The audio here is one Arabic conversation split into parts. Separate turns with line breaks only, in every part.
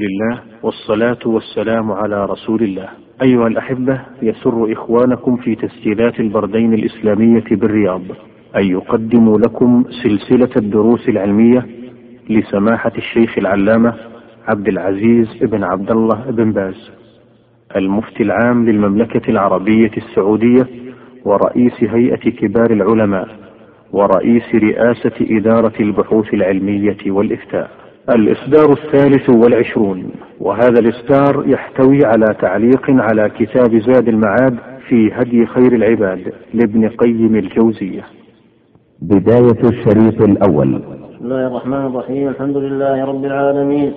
لله والصلاة والسلام على رسول الله. أيها الأحبة يسر إخوانكم في تسجيلات البردين الإسلامية بالرياض أن يقدموا لكم سلسلة الدروس العلمية لسماحة الشيخ العلامة عبد العزيز بن عبد الله بن باز المفتي العام للمملكة العربية السعودية ورئيس هيئة كبار العلماء ورئيس رئاسة إدارة البحوث العلمية والإفتاء. الإصدار الثالث والعشرون وهذا الإصدار يحتوي على تعليق على كتاب زاد المعاد في هدي خير العباد لابن قيم الجوزية.
بداية الشريط الأول.
بسم الله الرحمن الرحيم الحمد لله رب العالمين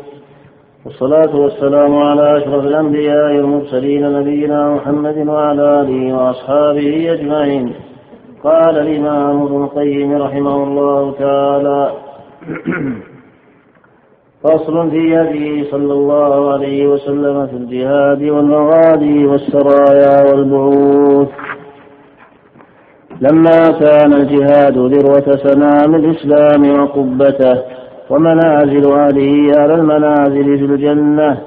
والصلاة والسلام على أشرف الأنبياء والمرسلين نبينا محمد وعلى آله وأصحابه أجمعين. قال الإمام ابن القيم رحمه الله تعالى فصل في هديه صلى الله عليه وسلم في الجهاد والمغادي والسرايا والبعوث. لما كان الجهاد ذروة سنام الإسلام وقبته ومنازل أهله على المنازل في الجنة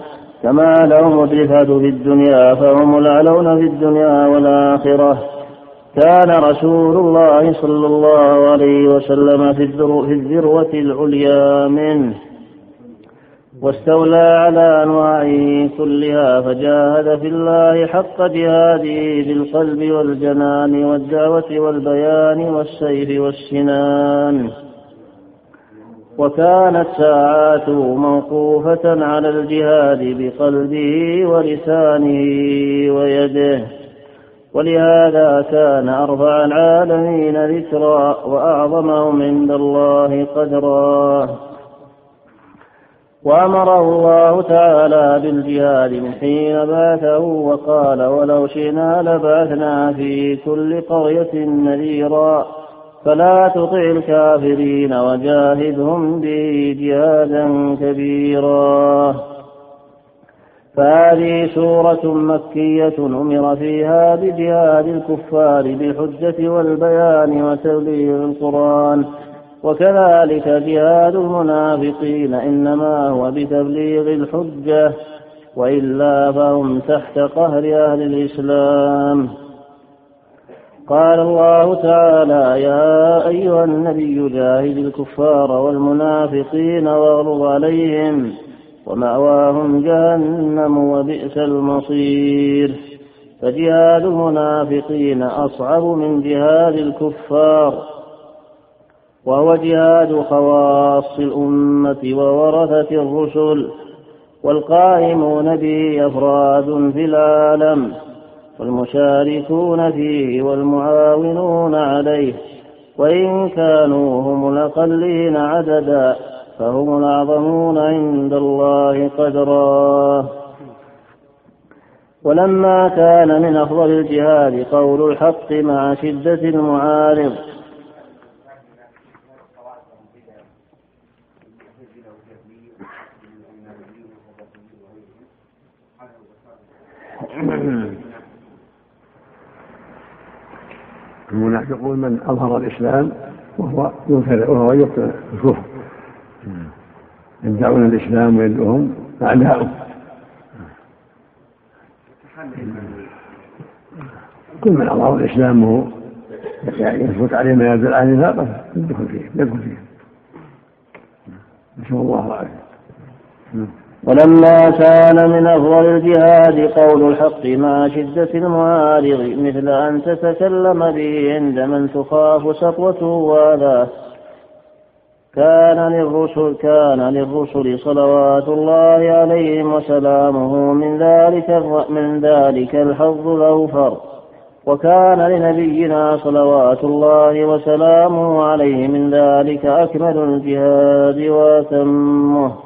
كما لهم الرفعة في الدنيا فهم الأعلون في الدنيا والآخرة. كان رسول الله صلى الله عليه وسلم في الذروة العليا منه. واستولى على أنواعه كلها فجاهد في الله حق جهاده بالقلب والجنان والدعوة والبيان والسيف والسنان. وكانت ساعاته موقوفة على الجهاد بقلبه ولسانه ويده. ولهذا كان أرفع العالمين ذكرا وأعظمهم عند الله قدرا. وأمره الله تعالى بالجهاد من حين بعثه وقال ولو شئنا لبعثنا في كل قرية نذيرا. فلا تطع الكافرين وجاهدهم به جهادا كبيرا. فهذه سورة مكية أمر فيها بجهاد الكفار بالحجة والبيان وتبليغ القرآن. وكذلك جهاد المنافقين إنما هو بتبليغ الحجة وإلا فهم تحت قهر أهل الإسلام. قال الله تعالى يا أيها النبي جاهد الكفار والمنافقين واغلظ عليهم ومأواهم جهنم وبئس المصير. فجهاد المنافقين أصعب من جهاد الكفار. وهو جهاد خواص الأمة وورثة الرسل والقائمون به أفراد في العالم والمشاركون فيه والمعاونون عليه وإن كانوا هم الأقلين عددا فهم الأعظمون عند الله قدرا. ولما كان من أفضل الجهاد قول الحق مع شدة المعارض
المنافقون من أظهر الإسلام وهو ينكر وهو يبطل الكفر. يدعون الإسلام ويدعوهم أعداؤه كل من أظهر الإسلام وهو يثبت عليه ما يدل على نفاقه يدخل فيه يدخل فيه. نسأل الله العافية.
ولما كان من أفضل الجهاد قول الحق مع شدة المعارض مثل أن تتكلم به عند من تخاف سطوته وأذاه كان للرسل كان للرسل صلوات الله عليهم وسلامه من ذلك من ذلك الحظ الأوفر. وكان لنبينا صلوات الله وسلامه عليه من ذلك أكمل الجهاد وأتمه.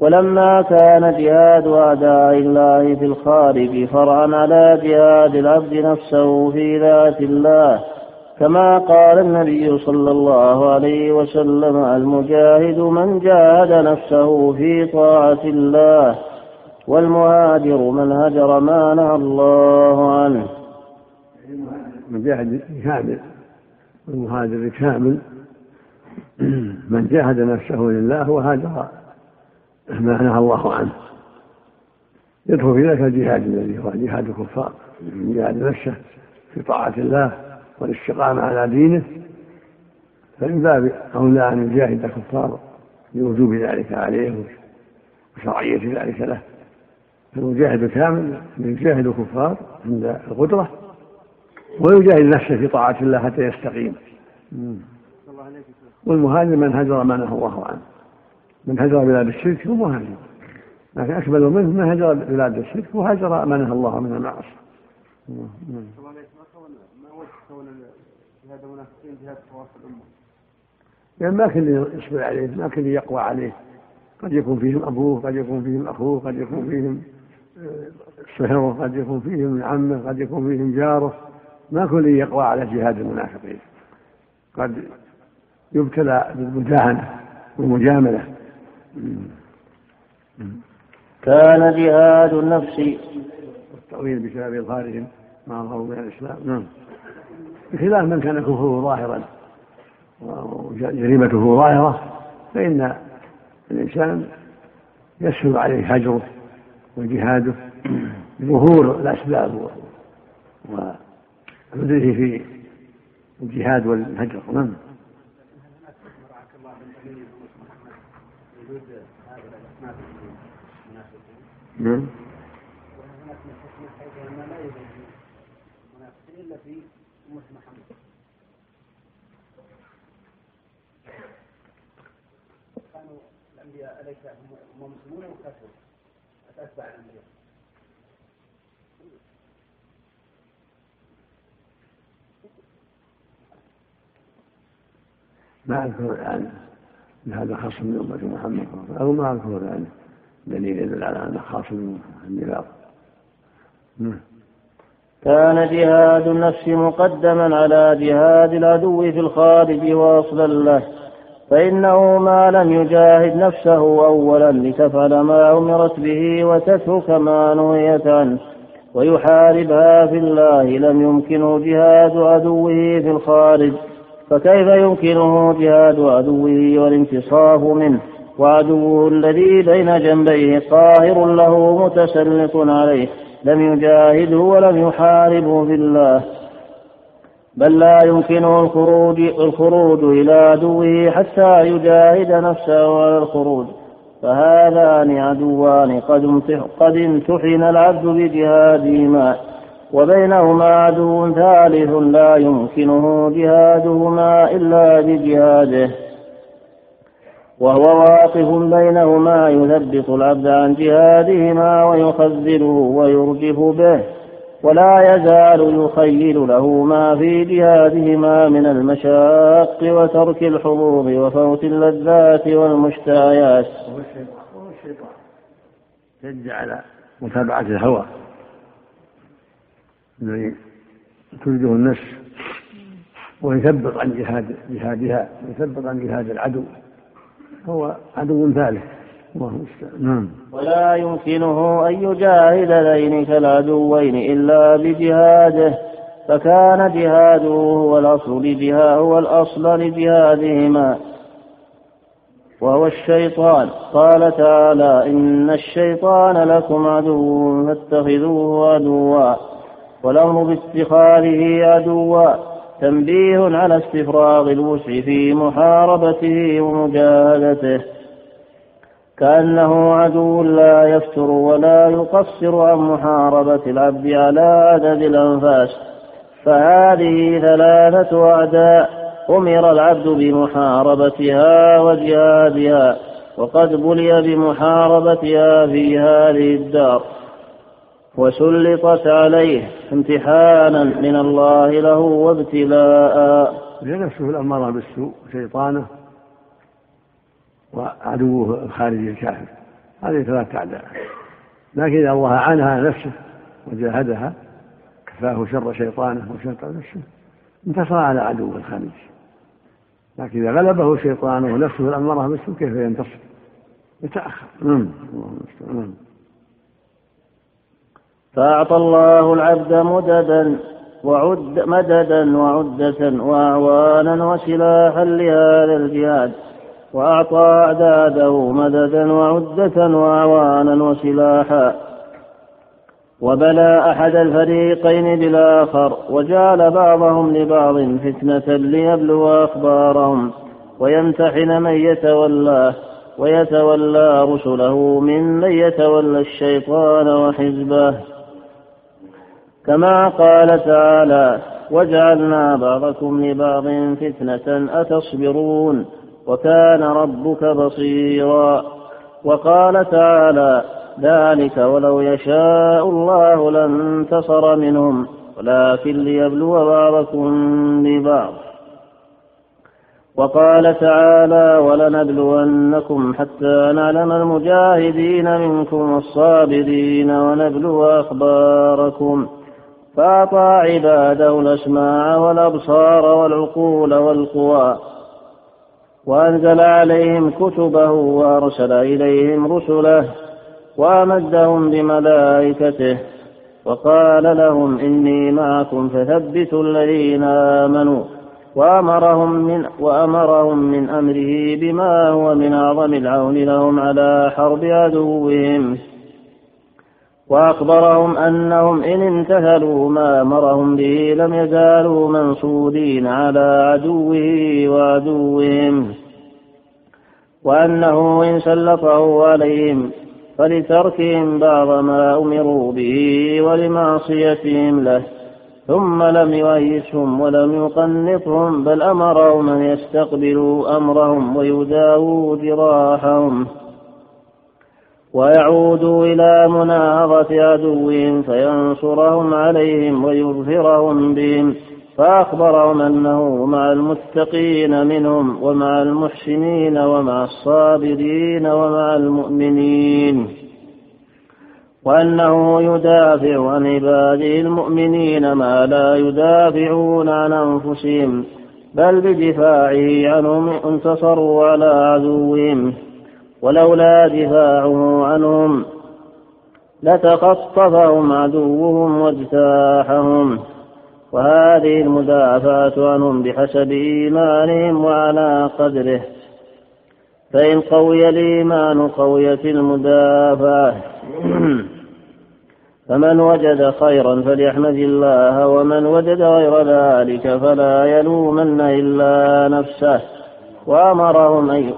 ولما كان جهاد أعداء الله في الخارج فرعا على جهاد العبد نفسه في ذات الله. كما قال النبي صلى الله عليه وسلم المجاهد من جاهد نفسه في طاعة الله والمهاجر من هجر ما نهى الله عنه.
المجاهد كامل والمهاجر كامل. من جاهد نفسه لله وهاجر. ما نهى الله عنه. يدخل في ذلك الجهاد الذي هو جهاد الكفار من جهاد نفسه في طاعة الله والاستقامة على دينه. فمن باب أولى أن يجاهد الكفار لوجوب ذلك عليه وشرعية ذلك له. فالمجاهد الكامل يجاهد الكفار عند القدرة ويجاهد نفسه في طاعة الله حتى يستقيم. والمهاجر من هجر ما نهى الله عنه. من هجر بلاد الشرك هو مهاجر لكن أكمل منه من هجر بلاد الشرك وهجر ما نهى الله من المعاصي. يعني ما كل يصبر عليه ما كل يقوى عليه. قد يكون فيهم أبوه قد يكون فيهم أخوه قد يكون فيهم صهره قد يكون فيهم عمه قد يكون فيهم جاره. ما كل يقوى على جهاد المنافقين. قد يبتلى بالمداهنة والمجاملة.
كان جهاد النفس
التأويل بسبب إظهارهم ما أظهروا من الإسلام. نعم. بخلاف من كان كفره ظاهرا وجريمته ظاهرة فإن الإنسان يسهل عليه هجره وجهاده ظهور الأسباب وعذره في الجهاد والهجر. نعم. نعم كانوا الأنبياء أليس هم مسلمون؟ أتتبع الأنبياء ما أذكر الآن هذا خاص من أمة محمد أو ما أذكر الآن دليل يدل على أنه خاص من النفاق.
نعم. كان جهاد النفس مقدما على جهاد العدو في الخارج واصلا له فإنه ما لم يجاهد نفسه أولا لتفعل ما أمرت به وتترك ما نهيت عنه. ويحاربها في الله لم يمكنه جهاد عدوه في الخارج فكيف يمكنه جهاد عدوه والانتصاف منه؟ وعدوه الذي بين جنبيه قاهر له متسلط عليه. لم يجاهده ولم يحاربه في الله. بل لا يمكنه الخروج الخروج إلى عدوه حتى يجاهد نفسه على الخروج. فهذان عدوان قد قد امتحن العبد بجهادهما وبينهما عدو ثالث لا يمكنه جهادهما إلا بجهاده. وهو واقف بينهما يثبط العبد عن جهادهما ويخذله ويرجف به ولا يزال يخيل له ما في جهادهما من المشاق وترك الحظوظ وفوت اللذات والمشتهيات
يجعل على متابعة الهوى. الذي تريده النفس ويثبط عن جهاد جهادها ويثبط عن جهاد العدو. هو عدو ثالث. الله نعم.
ولا يمكنه أن يجاهد ذينك العدوين إلا بجهاده فكان جهاده هو الأصل لجهاد هو الأصل لجهادهما. وهو الشيطان. قال تعالى إن الشيطان لكم عدو فاتخذوه عدوا والأمر باتخاذه عدوا. تنبيه على استفراغ الوسع في محاربته ومجاهدته. كأنه عدو لا يفتر ولا يقصر عن محاربة العبد على عدد الأنفاس. فهذه ثلاثة أعداء أمر العبد بمحاربتها وجهادها وقد بلي بمحاربتها في هذه الدار. وسلطت عليه امتحانا من الله له وابتلاء.
لنفسه الأمارة بالسوء شيطانه وعدوه الخارجي الكافر. هذه ثلاثة أعداء. لكن إذا الله عنها نفسه وجاهدها كفاه شر شيطانه وشر نفسه انتصر على عدوه الخارجي. لكن إذا غلبه شيطانه ونفسه الأمارة بالسوء كيف ينتصر؟ يتأخر. نعم. الله المستعان
فأعطى الله العبد مددا وعد مددا وعدة وأعوانا وسلاحا لهذا الجهاد وأعطى أعداده مددا وعدة وأعوانا وسلاحا. وبلى أحد الفريقين بالآخر وجعل بعضهم لبعض فتنة ليبلو أخبارهم ويمتحن من يتولاه ويتولى رسله ممن يتولى الشيطان وحزبه. كما قال تعالى وجعلنا بعضكم لبعض فتنة أتصبرون وكان ربك بصيرا. وقال تعالى ذلك ولو يشاء الله لانتصر منهم ولكن ليبلو بعضكم ببعض. وقال تعالى ولنبلونكم حتى نعلم المجاهدين منكم والصابرين ونبلو أخباركم. فأعطى عباده الأسماع والأبصار والعقول والقوى وأنزل عليهم كتبه وأرسل إليهم رسله وأمدهم بملائكته وقال لهم إني معكم فثبتوا الذين آمنوا وأمرهم من وأمرهم من أمره بما هو من أعظم العون لهم على حرب عدوهم. وأخبرهم أنهم إن امتثلوا ما أمرهم به لم يزالوا منصورين على عدوه وعدوهم. وأنه إن سلطه عليهم فلتركهم بعض ما أمروا به ولمعصيتهم له ثم لم يؤيسهم ولم يقنطهم بل أمرهم أن يستقبلوا أمرهم ويداووا جراحهم. ويعودوا إلى مناهضة عدوهم فينصرهم عليهم ويظفرهم بهم فأخبرهم أنه مع المتقين منهم ومع المحسنين ومع الصابرين ومع المؤمنين وأنه يدافع عن عباده المؤمنين ما لا يدافعون عن أنفسهم بل بدفاعه عنهم انتصروا على عدوهم. ولولا دفاعه عنهم لتخطفهم عدوهم واجتاحهم. وهذه المدافعة عنهم بحسب إيمانهم وعلى قدره. فإن قوي الإيمان قويت المدافعة. فمن وجد خيرا فليحمد الله ومن وجد غير ذلك فلا يلومن إلا نفسه. وأمرهم أن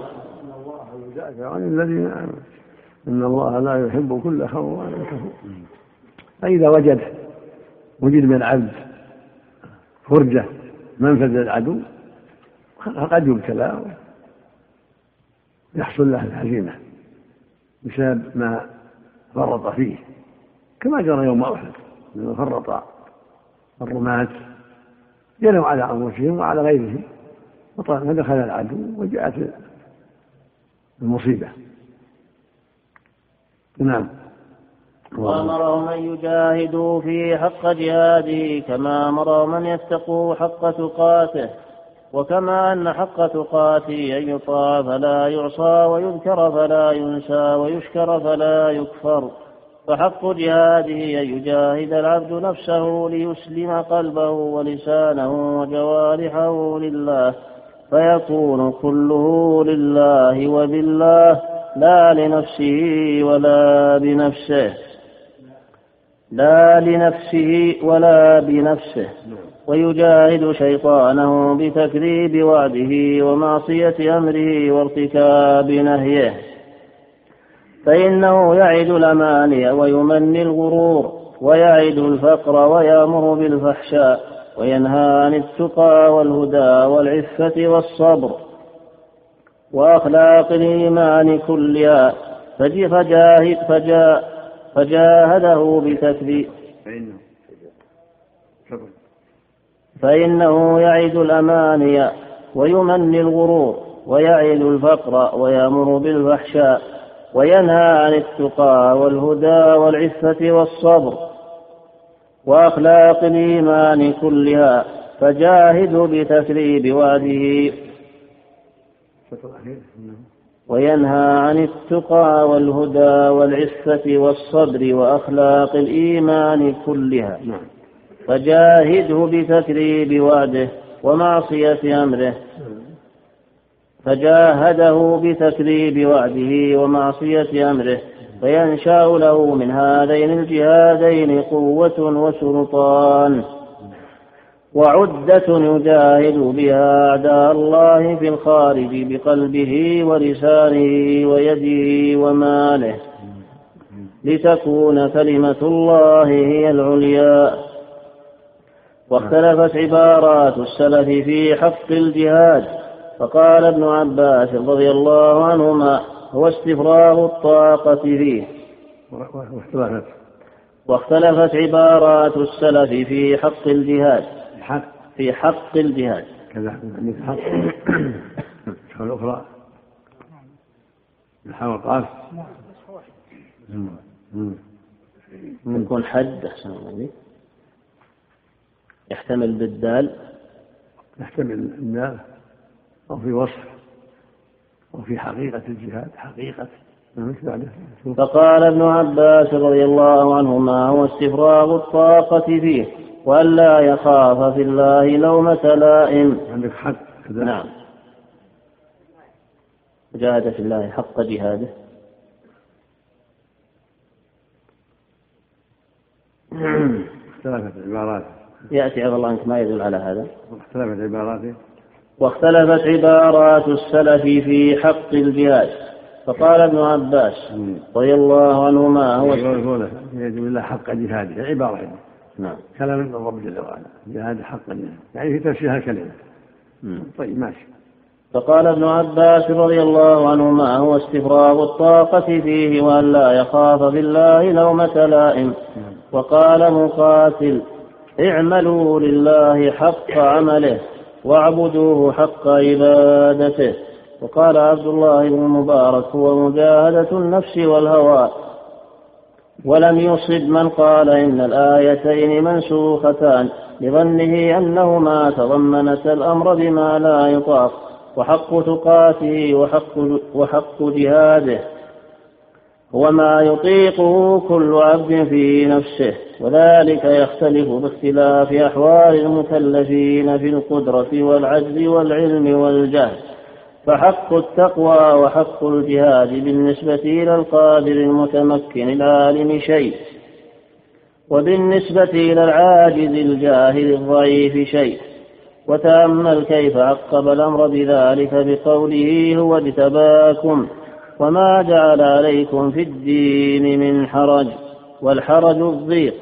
عن الذين آمنوا إن الله لا يحب كل خوان كفور فإذا وجد وجد من العبد فرجة منفذ للعدو فقد يبتلى يحصل له الهزيمة بسبب ما فرط فيه. كما جرى يوم أحد لما فرط الرماة جنوا على أنفسهم وعلى غيرهم فدخل العدو وجاءت المصيبة. نعم.
وأمرهم أن يجاهدوا في حق جهاده كما أمرهم أن يتقوا حق تقاته وكما أن حق تقاته أن يطاع فلا يعصى ويذكر فلا ينسى ويشكر فلا يكفر. فحق جهاده أن يجاهد العبد نفسه ليسلم قلبه ولسانه وجوارحه لله. فيكون كله لله وبالله لا لنفسه ولا بنفسه. لا لنفسه ولا بنفسه. ويجاهد شيطانه بتكذيب وعده ومعصية أمره وارتكاب نهيه. فإنه يعد الأماني ويمني الغرور ويعد الفقر ويأمر بالفحشاء. وينهى عن التقى والهدى والعفة والصبر وأخلاق الإيمان كلها فجاهد فجاهد فجاهده بتكذيب فإنه يعد الأماني ويمني الغرور ويعد الفقر ويأمر بالفحشاء وينهى عن التقى والهدى والعفة والصبر. وأخلاق الإيمان كلها فجاهده بتكذيب وعده. وينهى عن التقى والهدى والعفة والصبر وأخلاق الإيمان كلها نعم. فجاهده بتكذيب وعده ومعصية أمره. فجاهده بتكذيب وعده ومعصية أمره. فينشأ له من هذين الجهادين قوة وسلطان. وعدة يجاهد بها أعداء الله في الخارج بقلبه ولسانه ويده وماله. لتكون كلمة الله هي العليا. واختلفت عبارات السلف في حق الجهاد. فقال ابن عباس رضي الله عنهما هو استفراغ الطاقة فيه.
واختلفت
عبارات السلف في حق الجهاد.
حق
في حق الجهاد.
كذا حق الأخرى الحلقات
يكون حد أحسن الله يحتمل بالدال.
يحتمل النار أو في وصف. أو في حقيقة الجهاد حقيقة
فقال ابن عباس رضي الله عنهما هو استفراغ الطاقة فيه وألا يخاف في الله لومة لائم.
عندك حق
نعم. جاهد في الله حق جهاده.
اختلفت عباراته.
يأتي عفى الله عنك ما يدل على هذا؟
واختلفت عباراته.
واختلفت عبارات السلف في حق الجهاد. فقال ابن عباس رضي الله عنهما هو
يقول يجب الله حق جهاده عبارة
نعم.
كلام من الرب جل وعلا جهاد حق جهاد يعني في تفسير الكلمة طيب ماشي.
فقال ابن عباس رضي الله عنهما هو استفراغ الطاقة فيه وأن لا يخاف بالله لومة لائم. وقال مقاتل اعملوا لله حق عمله. واعبدوه حق عبادته. وقال عبد الله بن المبارك هو مجاهدة النفس والهوى. ولم يصب من قال إن الآيتين منسوختان لظنه أنهما تضمنتا الأمر بما لا يطاق. وحق تقاته وحق, وحق جهاده. هو ما يطيقه كل عبد في نفسه وذلك يختلف باختلاف أحوال المكلفين في القدرة والعجز والعلم والجهل فحق التقوى وحق الجهاد بالنسبة إلى القادر المتمكن العالم شيء وبالنسبة إلى العاجز الجاهل الضعيف شيء وتأمل كيف عقب الأمر بذلك بقوله هو اجتباكم وما جعل عليكم في الدين من حرج والحرج الضيق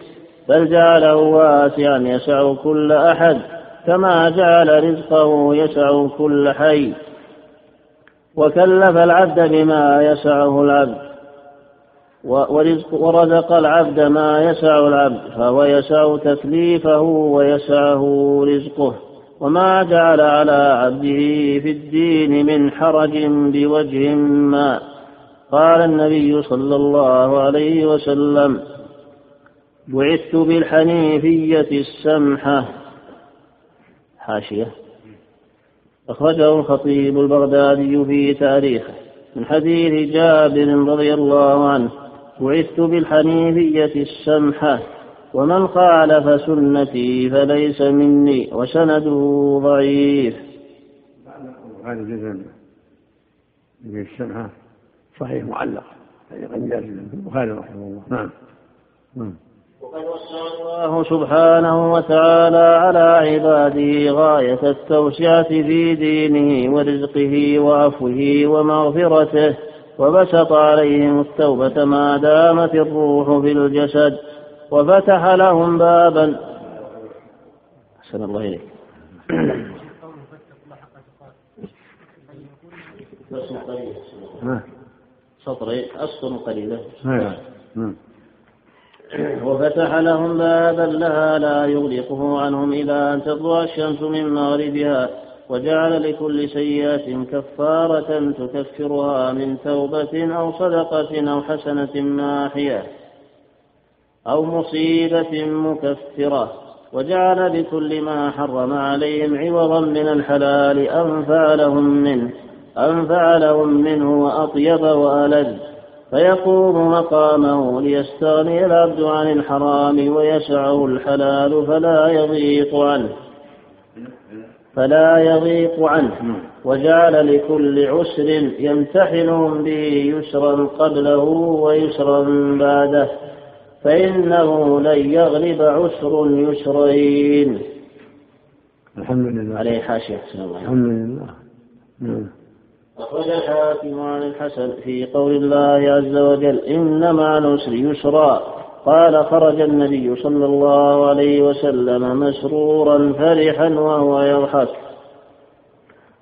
بل جعله واسعا يسع كل أحد كما جعل رزقه يسع كل حي وكلف العبد بما يسعه العبد ورزق ورزق العبد ما يسع العبد فهو يسع تكليفه ويسعه رزقه وما جعل على عبده في الدين من حرج بوجه ما. قال النبي صلى الله عليه وسلم بعثت بالحنيفية السمحة. حاشية. أخرجه الخطيب البغدادي في تاريخه. من حديث جابر رضي الله عنه بعثت بالحنيفية السمحة. ومن خالف سنتي فليس مني وسنده ضعيف.
هذا جزم السمحة صحيح معلق. في البخاري رحمه الله. نعم. نعم.
وقد وسع الله سبحانه وتعالى على عباده غاية التوسعة في دينه ورزقه وعفوه ومغفرته وبسط عليهم التوبة ما دامت الروح في الجسد. وفتح لهم بابا. أحسن الله إليك. سطرين أسطر قليلة وفتح لهم بابا لها لا يغلقه عنهم إلى أن تطلع الشمس من مغربها وجعل لكل سيئة كفارة تكفرها من توبة أو صدقة أو حسنة ماحية أو مصيبة مكفرة وجعل بكل ما حرم عليهم عوضا من الحلال أنفع لهم منه أنفع لهم منه وأطيب وألذ. فيقوم مقامه ليستغني العبد عن الحرام ويسعه الحلال فلا يضيق عنه. فلا يضيق عنه. وجعل لكل عسر يمتحنهم به يسرا قبله ويسرا بعده. فإنه لن يغلب عسر يسرين
الحمد لله.
عليه حاشية.
الحمد لله. نعم.
أخرج الحاكم عن الحسن في قول الله عز وجل إن مع العسر يسرا. قال خرج النبي صلى الله عليه وسلم مسرورا فرحا وهو يضحك.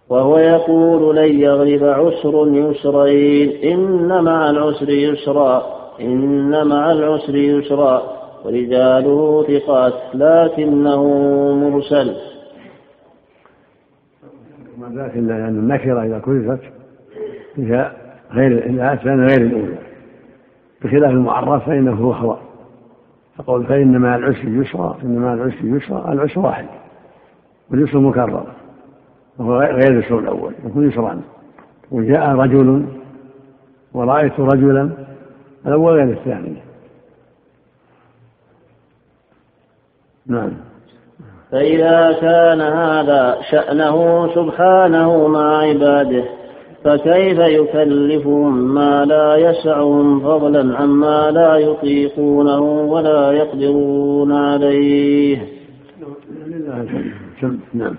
وهو يقول لن يغلب عسر يسرين. إن مع العسر يسرا. إن مع العسر يسرا ورجاله ثقات لكنه مرسل.
وما ذاك إلا ان النكرة إذا كلفت فيها غير الثانية غير الأولى. بخلاف المعرف فإنه هو خبر فقول فإن مع العسر يسرا إن مع العسر يسرا العسر واحد واليسر مكرر. وهو غير اليسر الأول يكون يسران وجاء رجل ورأيت رجلا الأول غير الثاني نعم.
فإذا كان هذا شأنه سبحانه مع عباده فكيف يكلفهم ما لا يسعهم فضلا عما لا يطيقونه ولا يقدرون عليه؟
نعم.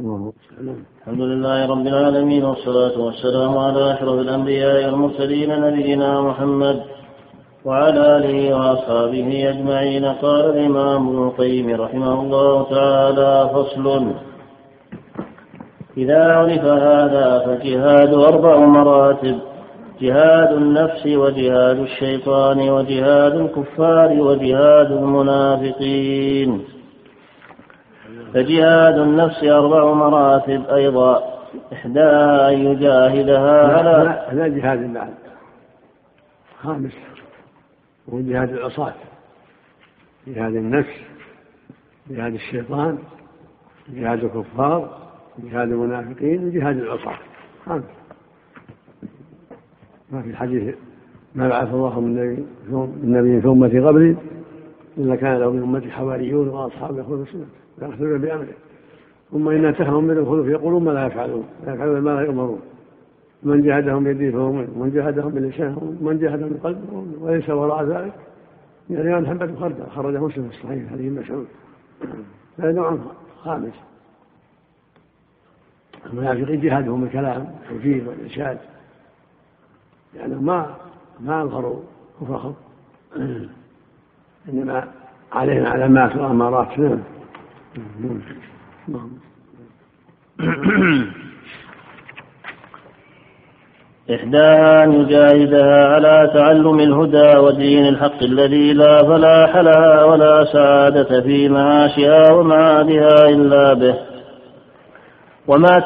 الحمد لله رب العالمين والصلاة والسلام على أشرف الأنبياء والمرسلين نبينا محمد وعلى آله وأصحابه أجمعين. قال الإمام ابن القيم رحمه الله تعالى فصل إذا عرف هذا فجهاد أربع مراتب جهاد النفس وجهاد الشيطان وجهاد الكفار وجهاد المنافقين. فجهاد النفس أربع مراتب أيضا. إحداها أن يجاهدها على
لا جهاد بعد خامس هو جهاد العصاة. جهاد النفس جهاد الشيطان جهاد الكفار جهاد المنافقين وجهاد العصاة. خامس. ما في الحديث ما بعث الله من نبي من نبي في امتي قبلي إلا كان له من أمتي حواريون واصحاب يخلون السنة ياخذون بأمره. ثم إن تخهم من الخلوف يقولون ما لا يفعلون. لا يفعلون ما لا يؤمرون. من جاهدهم بيده فهو منهم من جاهدهم بلسانهم من جاهدهم بقلبه وليس وراء ذلك يعني أن حبة خردل خرج مسلم في الصحيح هذه مسعود. هذا نوع خامس. المنافقين جهادهم بالكلام والتوجيه والإرشاد. يعني ما ما أظهروا كفرهم. إنما عليهم علامات وأمارات
إحداها أن يجاهدها على تعلم الهدى ودين الحق الذي لا فلاح لها ولا سعادة في معاشها ومعادها إلا به.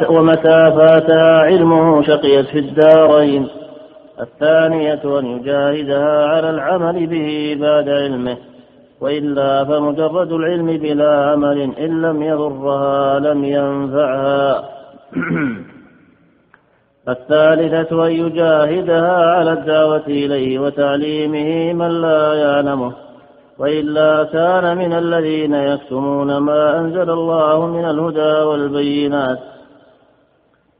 ومتى فاتها علمه شقيت في الدارين. الثانية أن يجاهدها على العمل به بعد علمه. وإلا فمجرد العلم بلا عمل إن لم يضرها لم ينفعها. الثالثة أن يجاهدها على الدعوة إليه وتعليمه من لا يعلمه. وإلا كان من الذين يكتمون ما أنزل الله من الهدى والبينات.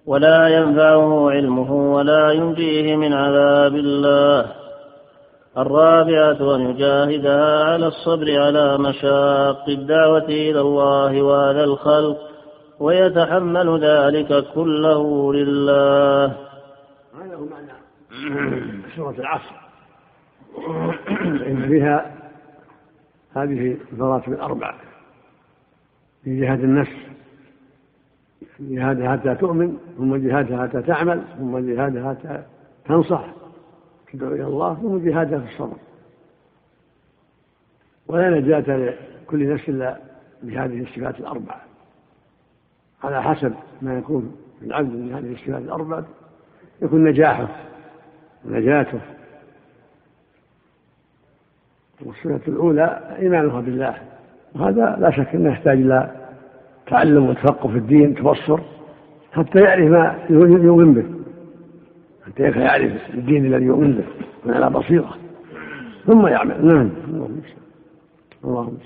ولا ينفعه علمه ولا ينجيه من عذاب الله. الرابعة أن يجاهدها على الصبر على مشاق الدعوة إلى الله وعلى الخلق ويتحمل ذلك كله لله.
هذا هو معنى سورة العصر. فإن فيها هذه المراتب الأربع في جهاد النفس جهادها حتى تؤمن ثم جهادها حتى تعمل ثم جهادها حتى تنصح. تدعو إلى الله ثم جهادها في الصبر. ولا نجاة لكل نفس إلا بهذه الصفات الأربع على حسب ما يكون العبد من هذه الصفات الأربعة يكون نجاحه ونجاته والصفة الأولى إيمانها بالله. وهذا لا شك أنه يحتاج إلى تعلم وتفقه في الدين تبصر حتى يعرف ما يؤمن به. حتى يعرف الدين الذي يؤمن به. من على بصيرة. ثم يعمل. نعم. اللهم اللهم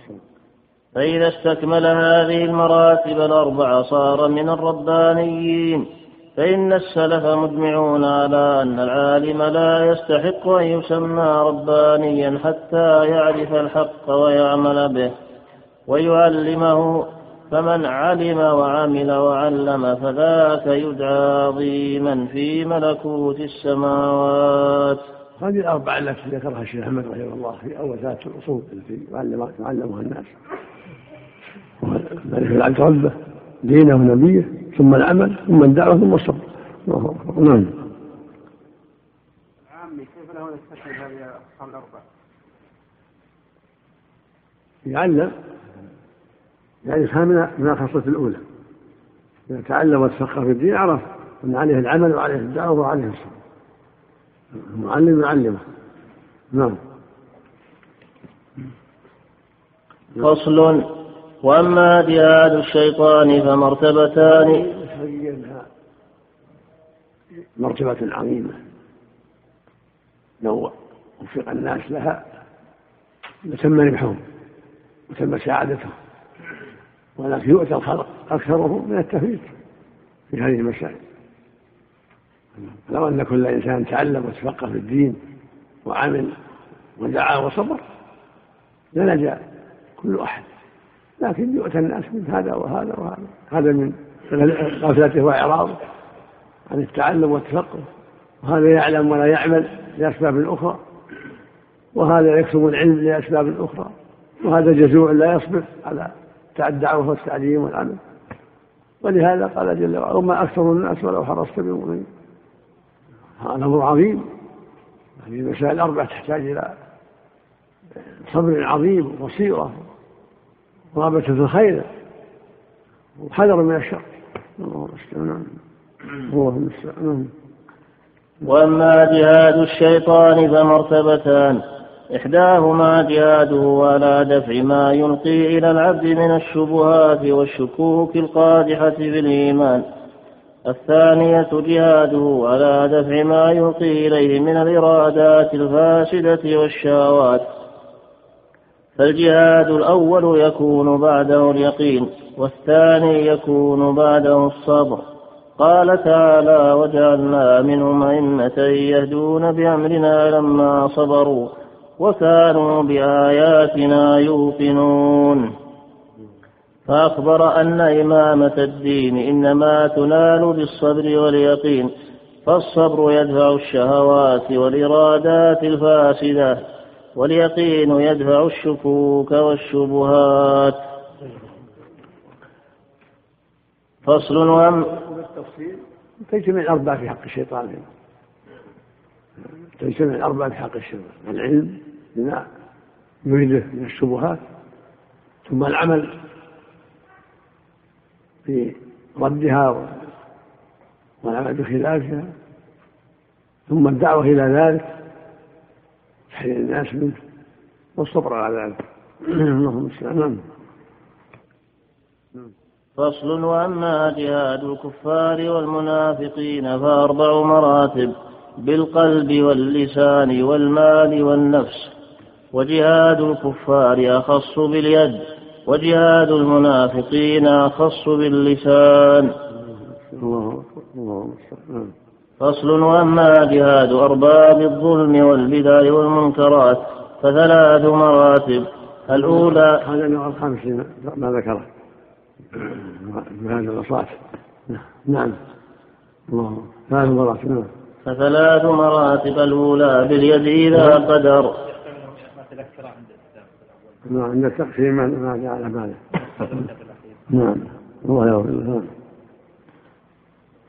فإذا استكمل هذه المراتب الأربع صار من الربانيين. فإن السلف مجمعون على أن العالم لا يستحق أن يسمى ربانيا حتى يعرف الحق ويعمل به. ويعلمه فمن علم وعمل وعلم فذاك يدعى عظيما في ملكوت السماوات.
هذه الأربعة التي ذكرها الشيخ أحمد رحمه الله في أول ثلاث الأصول التي علمها الناس. معرفة العبد ربه دينه ونبيه ثم العمل ثم الدعوة ثم الصبر. نعم.
عامي كيف له هذه الأربعة؟
يعلم. يعني فهم من الخصلة الأولى. إذا تعلم وتفقه في الدين عرف أن عليه العمل وعليه الدعوة وعليه الصبر المعلم يعلمه. نعم.
فصل. وأما جهاد الشيطان فمرتبتان.
مرتبة عظيمة. لو وفق الناس لها لتم ربحهم وتم سعادتهم. ولكن يؤتى الخلق أكثرهم من التفريط في هذه المسائل. لو أن كل إنسان تعلم وتفقه في الدين وعمل ودعا وصبر لنجا كل أحد. لكن يؤتى الناس من هذا وهذا وهذا. هذا من غفلته وإعراضه عن التعلم والتفقه. وهذا يعلم ولا يعمل لأسباب أخرى. وهذا يكتب العلم لأسباب أخرى. وهذا جزوع لا يصبر على الدعوة والتعليم والعمل. ولهذا قال جل وعلا وما أكثر الناس ولو حرصت بمؤمنين هذا أمر عظيم. هذه المسائل الأربع تحتاج إلى صبر عظيم وبصيرة. ورغبة في الخير وحذر من الشر. الله المستعان. الله المستعان.
وأما جهاد الشيطان فمرتبتان. إحداهما جهاده على دفع ما يلقي إلى العبد من الشبهات والشكوك القادحة في الإيمان الثانية جهاده على دفع ما يلقي إليه من الإرادات الفاسدة والشهوات. فالجهاد الأول يكون بعده اليقين والثاني يكون بعده الصبر. قال تعالى وجعلنا منهم أئمة يهدون بأمرنا لما صبروا. وكانوا بآياتنا يوقنون. فأخبر أن إمامة الدين إنما تنال بالصبر واليقين فالصبر يدفع الشهوات والإرادات الفاسدة واليقين يدفع الشكوك والشبهات. فصل وم
تجتمع الأربعة في حق الشيطان. تجتمع الأربعة في حق الشيطان. العلم بما يريده من الشبهات ثم العمل في ردها والعمل بخلافها ثم الدعوة إلى ذلك تحرير الناس منه والصبر على ذلك. اللهم المستعان
فصل وأما جهاد الكفار والمنافقين فأربع مراتب بالقلب واللسان والمال والنفس. وجهاد الكفار أخص باليد وجهاد المنافقين أخص باللسان. فصل وأما جهاد أرباب الظلم والبدع والمنكرات فثلاث مراتب. الأولى
هذا النوع الخامس ما ذكره. بهذا الرصاص نعم. الله. ثلاث مراتب. نعم.
فثلاث مراتب. الأولى باليد إذا قدر.
نعم عند التقسيم ما جعل باله نعم الله يغفر له.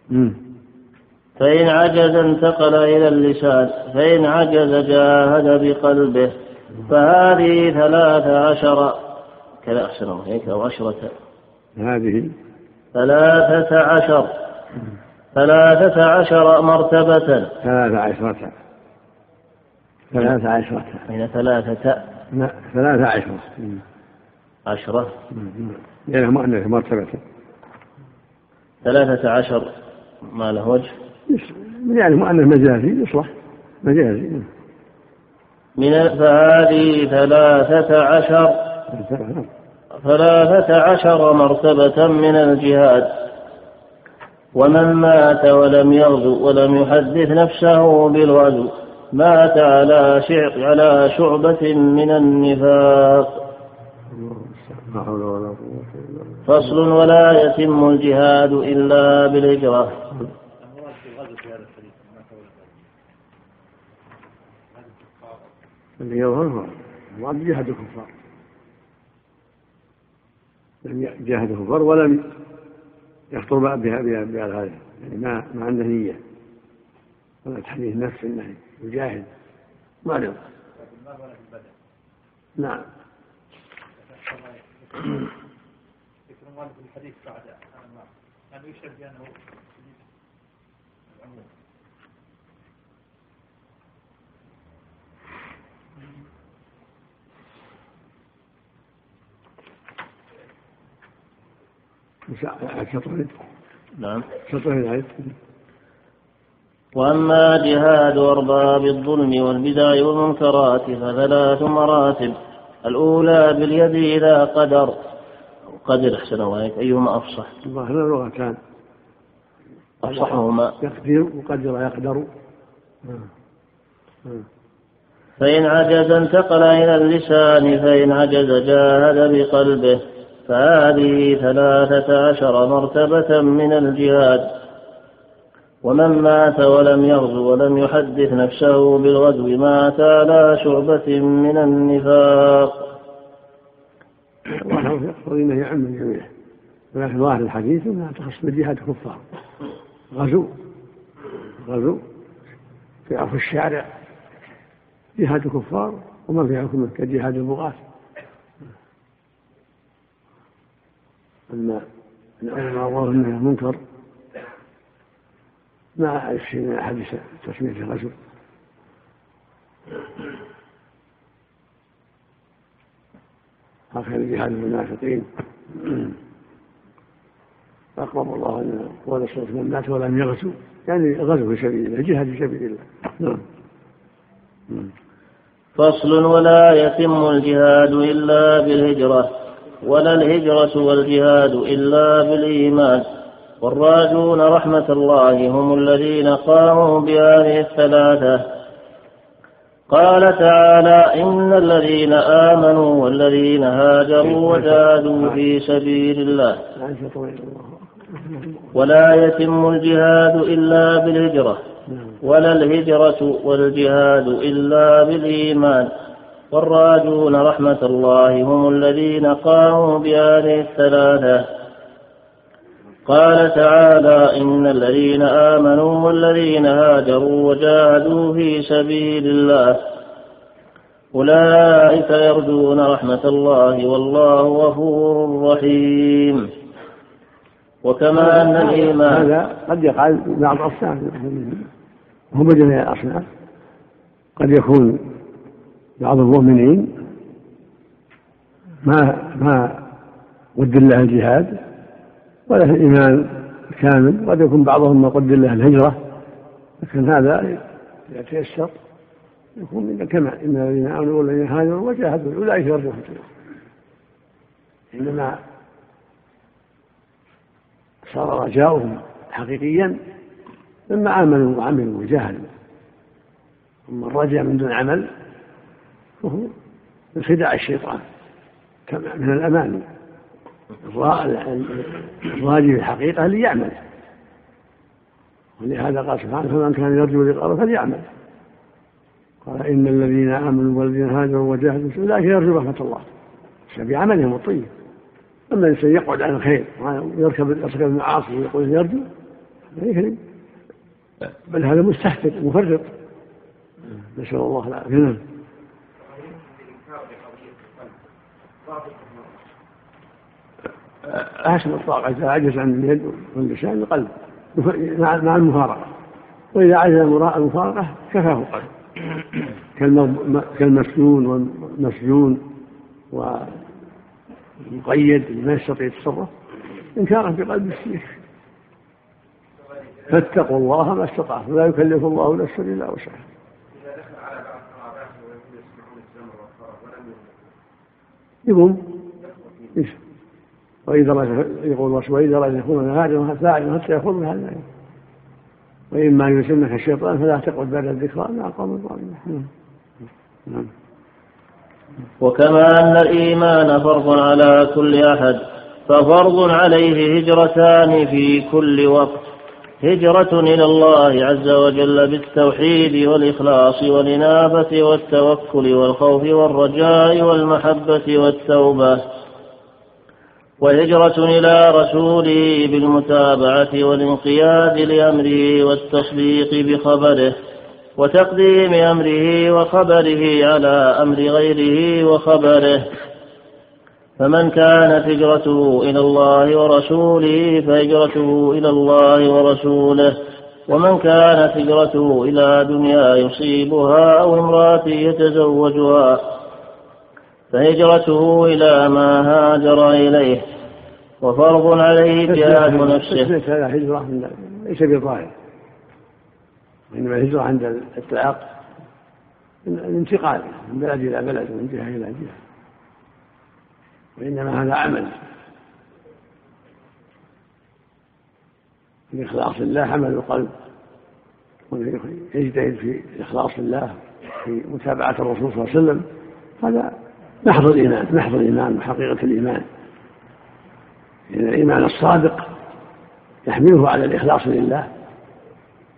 نعم.
فإن عجز انتقل إلى اللسان فإن عجز جاهد بقلبه. فهذه ثلاثة عشر كذا أحسن هيك أو عشرة.
هذه؟
ثلاثة عشر. ثلاثة عشر مرتبة.
ثلاثة عشرة. ثلاثة عشرة.
أين ثلاثة؟
لا ثلاثة عشرة.
عشرة؟
يعني مؤنث مرتبة
ثلاثة عشر ما له وجه
يعني مؤنث مجازي يصلح. مجازي.
من فهذه ثلاثة عشر ثلاثة عشر مرتبة من الجهاد. ومن مات ولم يغزو ولم يحدث نفسه بالغزو مات على على شعبة من النفاق. فصل ولا يتم الجهاد إلا بالهجرة.
يظهر المراد جهاد الكفار. لم جاهد الكفار ولم يخطر بها بها يعني ما ما عنده نية. ولا تحديث نفس انه يجاهد ما له نعم. الحديث بعد يعني يشهد بأنه العموم شطر
نعم
شطر
وأما جهاد أرباب الظلم والبدع والمنكرات فثلاث مراتب. الأولى باليد إذا قدر. قدر أحسن وإليك أيهما أفصح؟
الظاهر لغتان
أفصحهما.
يقدر وقدر يقدر.
فإن عجز انتقل إلى اللسان فإن عجز جاهد بقلبه. فهذه ثلاثة عشر مرتبة من الجهاد. ومن مات ولم يغزو ولم يحدث نفسه بالغزو مات على شعبة من النفاق.
انه يعم الجميع ولكن ظاهر الحديث أنها تخص بجهاد الكفار. غزو. غزو. في عفو الشارع. جهاد الكفار وما في حكمه كجهاد البغاة. أما الأمر أنه منكر شيء من أحاديث تسمية الغزو هكذا جهاد المنافقين. أقرب الله أن قول صلى عليه مات ولم يغزو. يعني غزو في سبيل الله جهاد في سبيل الله.
نعم. فصل ولا يتم الجهاد إلا بالهجرة ولا الهجرة والجهاد إلا بالإيمان. والراجون رحمة الله هم الذين قاموا بهذه الثلاثة. قال تعالى إن الذين آمنوا والذين هاجروا وجاهدوا في سبيل الله ولا يتم الجهاد إلا بالهجرة ولا الهجرة والجهاد إلا بالإيمان. والراجون رحمة الله هم الذين قاموا بهذه الثلاثة. قال تعالى إن الذين آمنوا والذين هاجروا وجاهدوا في سبيل الله أولئك يرجون رحمة الله والله غفور رحيم. وكما أن الإيمان
هذا قد يقع بعض الأصناف هم جميع الأصناف. قد يكون بعض المؤمنين ما ما قدر له الجهاد ولا الإيمان كامل قد يكون بعضهم ما قدر له الهجرة لكن هذا يتيسر. يكون من كما إن الذين آمنوا والذين هاجروا وجاهدوا أولئك يرجون إنما صار رجاؤهم حقيقيا لما آمنوا وعملوا وجاهدوا. أما الرجاء من دون عمل فهو من خداع الشيطان كما من الأمان. الراجي في الحقيقة ليعمل ولهذا قال سبحانه فمن كان يرجو لقاء فليعمل. قال إن الذين آمنوا والذين هاجروا وجاهدوا أولئك يرجو رحمة الله. بعملهم الطيب. أما الإنسان يقعد عن الخير ويركب يركب المعاصي ويقول يرجو يكذب بل هذا مستهتر مفرط. نسأل الله العافية. نعم. أحسن الطاقة إذا عجز عن اليد واللسان القلب مع المفارقة. وإذا عجز المفارقة كفاه القلب كالمسجون والمسجون والمقيد ما يستطيع التصرف إنكارا في قلب الشيخ. فاتقوا الله ما استطعتم لا يكلف الله نفسا إلا وسعها. يقوم؟ وإذا يقول وإذا رأى يكون هاجرا فاعلا حتى يكون هذا وإما يسلمك الشيطان فلا تقعد بعد الذكرى مع قوم الظالمين. نعم. نعم.
وكما أن الإيمان فرض على كل أحد ففرض عليه هجرتان في كل وقت. هجرة إلى الله عز وجل بالتوحيد والإخلاص والإنابة والتوكل والخوف والرجاء والمحبة والتوبة. وهجرة إلى رسوله بالمتابعة والانقياد لأمره والتصديق بخبره وتقديم أمره وخبره على أمر غيره وخبره. فمن كانت هجرته إلى الله ورسوله فهجرته إلى الله ورسوله. ومن كانت هجرته إلى دنيا يصيبها أو امرأة يتزوجها فهجرته إلى ما هاجر إليه وفرض عليه جهاد نفسه.
ليس هذا هجرة ليس بظاهر. وإنما الهجرة عند الإطلاق الانتقال من بلد إلى بلد ومن جهة إلى جهة. وإنما هذا عمل. الإخلاص لله عمل القلب. يجتهد في إخلاص الله في متابعة الرسول صلى الله عليه وسلم هذا محض الإيمان محض الإيمان وحقيقة الإيمان. لأن الإيمان الصادق يحمله على الإخلاص لله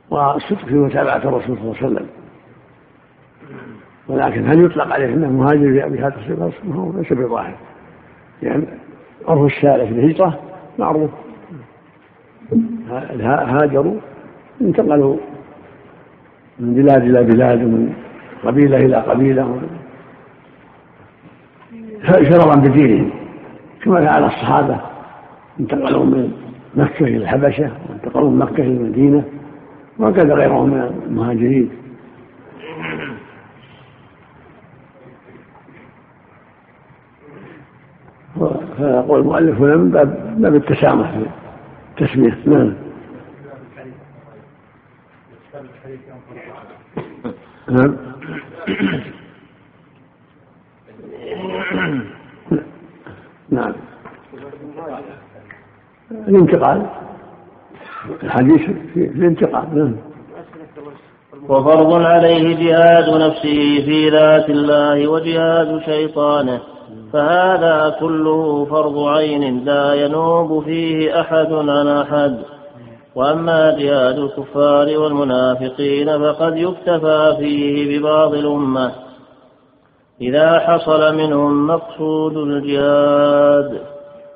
والصدق في متابعة الرسول صلى الله عليه وسلم. ولكن هل يطلق عليه أنه مهاجر بهذا الصفة؟ هو ليس بظاهر. يعني عرف الشارع في الهجرة معروف. هاجروا انتقلوا من بلاد إلى بلاد ومن قبيلة إلى قبيلة شررا بدينهم كما فعل الصحابة انتقلوا من مكة إلى الحبشة وانتقلوا من مكة إلى المدينة وكذا غيرهم من المهاجرين. فيقول المؤلف هنا من باب باب التسامح في التسمية. نعم. نعم. نعم. الانتقال. الحديث في الانتقال نعم.
وفرض عليه جهاد نفسه في ذات الله وجهاد شيطانه فهذا كله فرض عين لا ينوب فيه أحد عن أحد. وأما جهاد الكفار والمنافقين فقد يكتفى فيه ببعض الأمة. إذا حصل منهم مقصود الجهاد.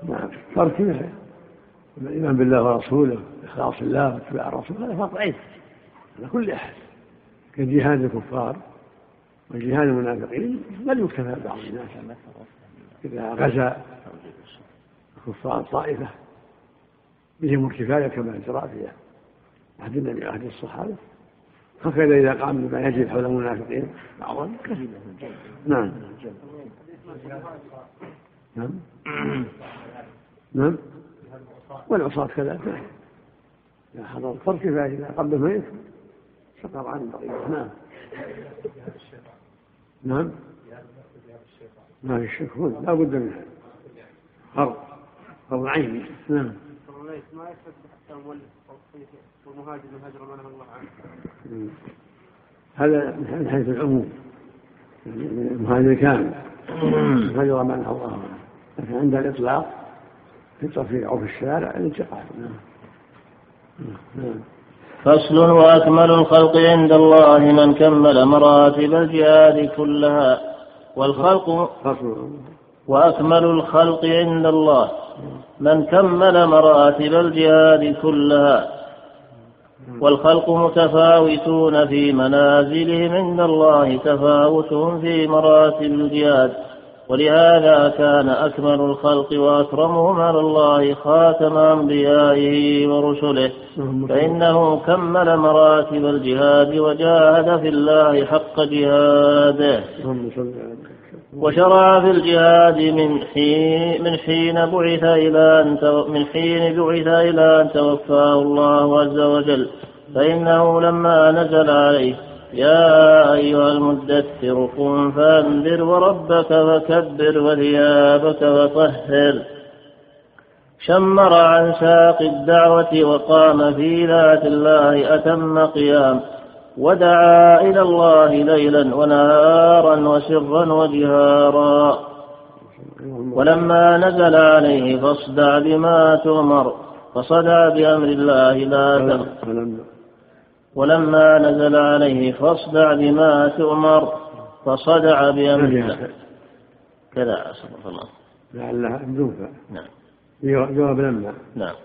نعم. فرق الإيمان. بالله ورسوله إخلاص الله واتباع الرسول هذا فرض عين. على كل أحد كجهاد الكفار وجهاد المنافقين بل يكتفى بعض الناس. إذا غزا الكفار طائفة بهم الكفاية كما جرى في عهد النبي عهد الصحابة هكذا إذا قام بما يجب حول المنافقين. بعضهم نعم. نعم. نعم. والعصاة كذلك. إذا حضر الفرق فإذا قبل الميت سقط عن بقية. نعم. نعم. ما في شك. لا بد منها فرض فرض عيني. نعم.
ما حتى مولد والمهاجر الله عنه.
هذا من حيث العموم. المهاجر كامل ما نهى الله. عنه لكن عند الإطلاق في الترفيع أو في الشارع الانتقال. نعم.
فصل وأكمل الخلق عند الله من كمل مراتب الجهاد كلها. والخلق وأكمل الخلق عند الله من كمل مراتب الجهاد كلها. والخلق متفاوتون في منازلهم عند الله تفاوت في مراتب الجهاد. ولهذا كان أكمل الخلق وأكرمهم على الله خاتم أنبيائه ورسله. فإنه كمل مراتب الجهاد وجاهد في الله حق جهاده. وشرع في الجهاد من حين من حين بعث إلى أن من حين بعث إلى أن توفاه الله عز وجل. فإنه لما نزل عليه يا أيها المدثر قم فأنذر وربك فكبر وثيابك فطهر شمر عن ساق الدعوة وقام في ذات الله أتم قيام. ودعا إلى الله ليلا ونهارا وسرا وجهارا. ولما نزل عليه فاصدع بما تؤمر فصدع بأمر الله لا ولما نزل عليه فاصدع بما تؤمر فصدع بأمر الله. كذا أسأل الله.
لعلها
نعم.
جواب لما.
نعم.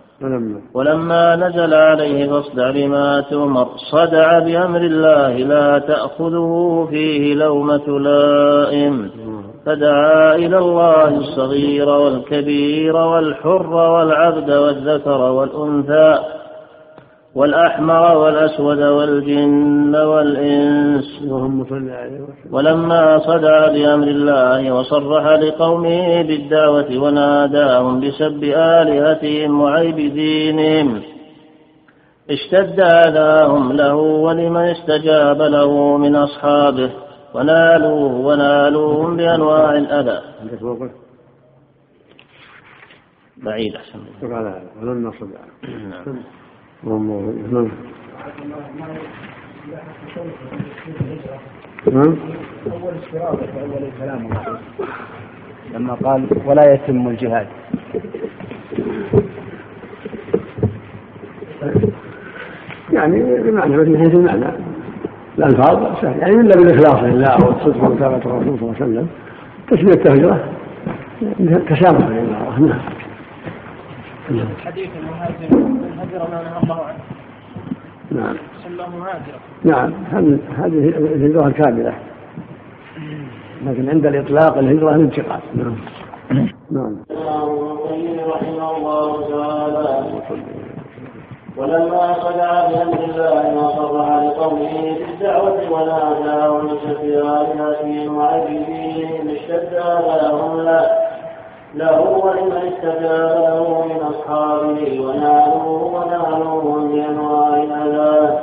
ولما
نزل عليه فاصدع بما تؤمر صدع بأمر الله لا تأخذه فيه لومة لائم. فدعا إلى الله الصغير والكبير والحر والعبد والذكر والأنثى. والأحمر والأسود والجن والإنس. ولما صدع بأمر الله وصرح لقومه بالدعوة وناداهم بسب آلهتهم وعيب دينهم اشتد أذاهم له ولمن استجاب له من أصحابه ونالوه ونالوهم بأنواع الأذى؟ بعيد أحسن
ولما صدع
نعم.
نعم. نعم.
أول اشتراط في أول الكلام لما قال ولا يتم الجهاد.
يعني بمعنى من حيث المعنى. الألفاظ سهل يعني إلا بالإخلاص لله والصدق ومتابعة الرسول صلى الله عليه وسلم. تسمية الهجرة تسامح لله نعم نعم.
حديث المهاجر. من ما نهى الله عنه.
نعم.
سماه مهاجرا
نعم هذه هذه الهجرة الكاملة. لكن عند الإطلاق الهجرة الانتقال. نعم. نعم.
رحمه الله تعالى ولما صدع بأمر الله وصرح لقومه بالدعوة وناداهم بشفي آلهتهم وعبيدهم اشتد آذاهم له. له ولمن استجاب له من أصحابه ونالوه ونالوهم بأنواع الأذى.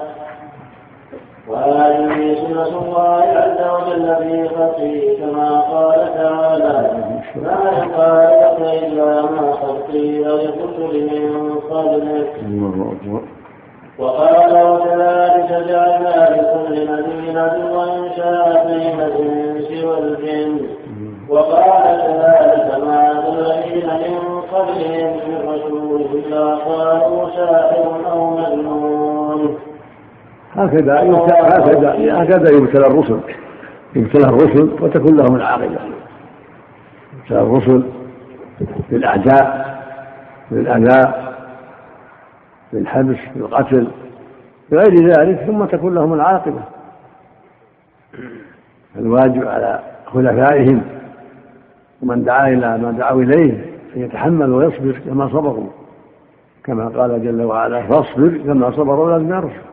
وهذه سنة الله عز وجل في خلقه كما قال تعالى. ما يقال لك إلا ما قد قيل للرسل من قبلك. وقال وكذلك جعلنا لكل نبي عدوا شياطين الإنس والجن. وقال كذلك ما الذين من قبلهم من رسول إلا قالوا ساحر أو مجنون.
هكذا هكذا هكذا يبتلى الرسل. يبتلى الرسل وتكون لهم العاقبة. يبتلى الرسل بالأعداء بالأذى بالحبس بالقتل بغير ذلك ثم تكون لهم العاقبة. الواجب على خلفائهم ومن دعا إلى ما دعوا إليه أن يتحمل ويصبر كما صبروا. كما قال جل وعلا فاصبر كما صبر أولاد الرسل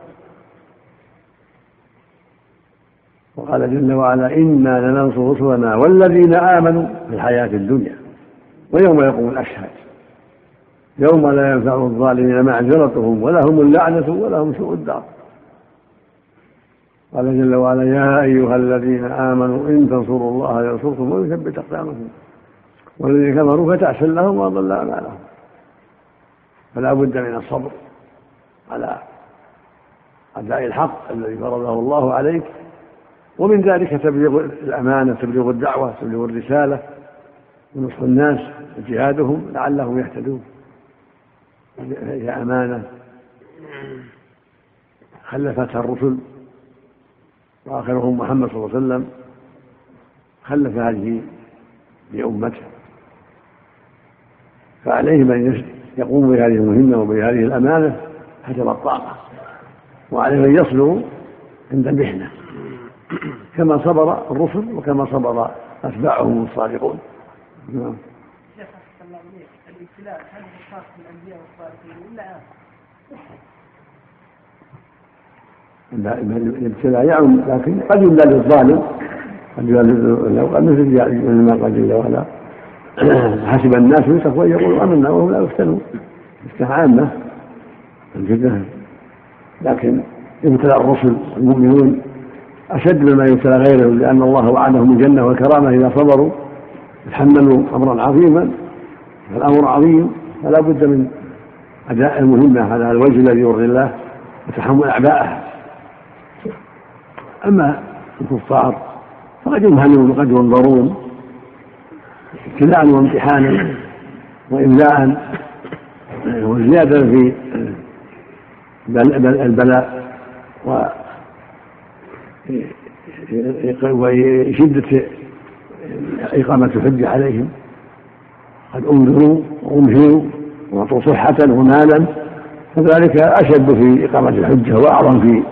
وقال جل وعلا إنا لننصر رسلنا والذين آمنوا في الحياة الدنيا ويوم يقوم الأشهاد. يوم لا ينفع الظالمين معذرتهم ولهم اللعنة ولهم سوء الدار. قال جل وعلا يا أيها الذين آمنوا إن تنصروا الله ينصركم ويثبت أقدامكم. والذين كفروا فتعسا لهم وأضل أعمالهم. فلا بد من الصبر على أداء الحق الذي فرضه الله عليك ومن ذلك تبليغ الأمانة تبليغ الدعوة تبليغ الرسالة ونصح الناس وجهادهم لعلهم يهتدون. هي أمانة خلفتها الرسل. وآخرهم محمد صلى الله عليه وسلم خلف هذه لأمته. فعليهم أن يقوموا بهذه المهمة وبهذه الأمانة حسب الطاقة وعليهم أن يصلوا عند المحنة كما صبر الرسل وكما صبر أتباعهم الصادقون. نعم.
الابتلاء هل هو خاص بالأنبياء والصالحين ولا؟
الابتلاء يعم لكن قد يبلى للظالم قد له قد مثل ما قال جل وعلا حسب الناس يتقوا ان يقولوا آمنا وهم لا يفتنون. افتح عامة الفتنه لكن يبتلى الرسل المؤمنون أشد مما يبتلى غيرهم لأن الله وعدهم الجنة والكرامة إذا صبروا تحملوا أمرا عظيما فالأمر عظيم فلا بد من أداء المهمة على الوجه الذي يرضي الله وتحمل أعبائها أما الكفار فقد يمهلون وقد ينظرون ابتلاء وامتحانا وإملاء وزيادة في البلاء وشدة إقامة الحجة عليهم. قد أنذروا وأمهلوا وأعطوا صحة ومالا فذلك أشد في إقامة الحجة وأعظم في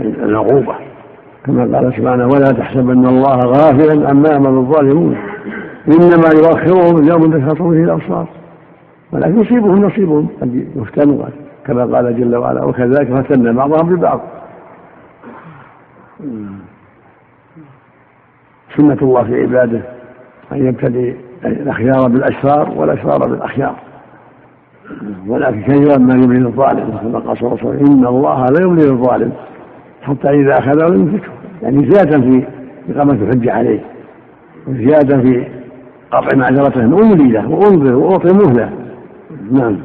العقوبة. كما قال سبحانه ولا تحسبن الله غافلا عما يعمل الظالمون إنما يؤخرهم اليوم تشخص فيه الأبصار. ولكن يصيبهم نصيبهم قد يفتنوا كما قال جل وعلا وكذلك فتنا بعضهم ببعض سنة الله في عباده أن يبتلي الأخيار بالأشرار والأشرار بالأخيار. ولكن كثيرا ما يملي الظالم كما قال صلى الله عليه وسلم إن الله لا يملي الظالم. حتى إذا أخذه لم يمسكه يعني زيادة في إقامة الحجة عليه وزيادة في قطع معذرته. أملي له وأنظر وأعطي مهلة. نعم.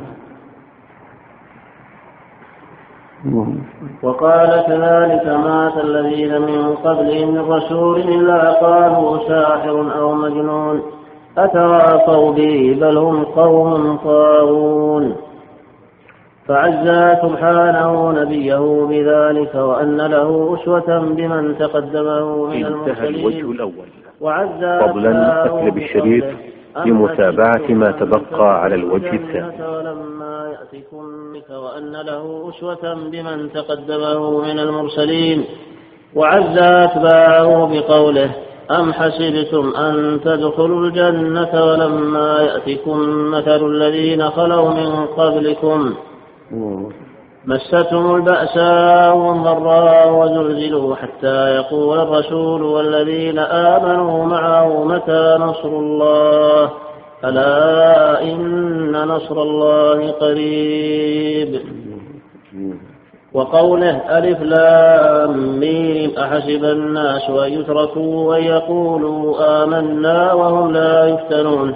وقال كذلك مات الذين من قبلهم من رسول إلا قالوا ساحر أو مجنون. أتواصوا به بل هم قوم طاغون. فعزى سبحانه نبيه بذلك وأن له أسوة بمن تقدمه من
انتهى
المرسلين.
الوجه الأول.
وعزى
فضلا اكتب الشريط لمتابعة ما تبقى على الوجه الثاني.
ولما يأتكم وأن له أسوة بمن تقدمه من المرسلين. وعزى أتباعه بقوله أم حسبتم أن تدخلوا الجنة ولما يأتكم مثل الذين خلوا من قبلكم؟ مستهم البأساء والضراء وزلزلوا حتى يقول الرسول والذين آمنوا معه متى نصر الله؟ ألا إن نصر الله قريب. وقوله ألف لام ميم أحسب الناس أن يتركوا أن يقولوا آمنا وهم لا يفتنون.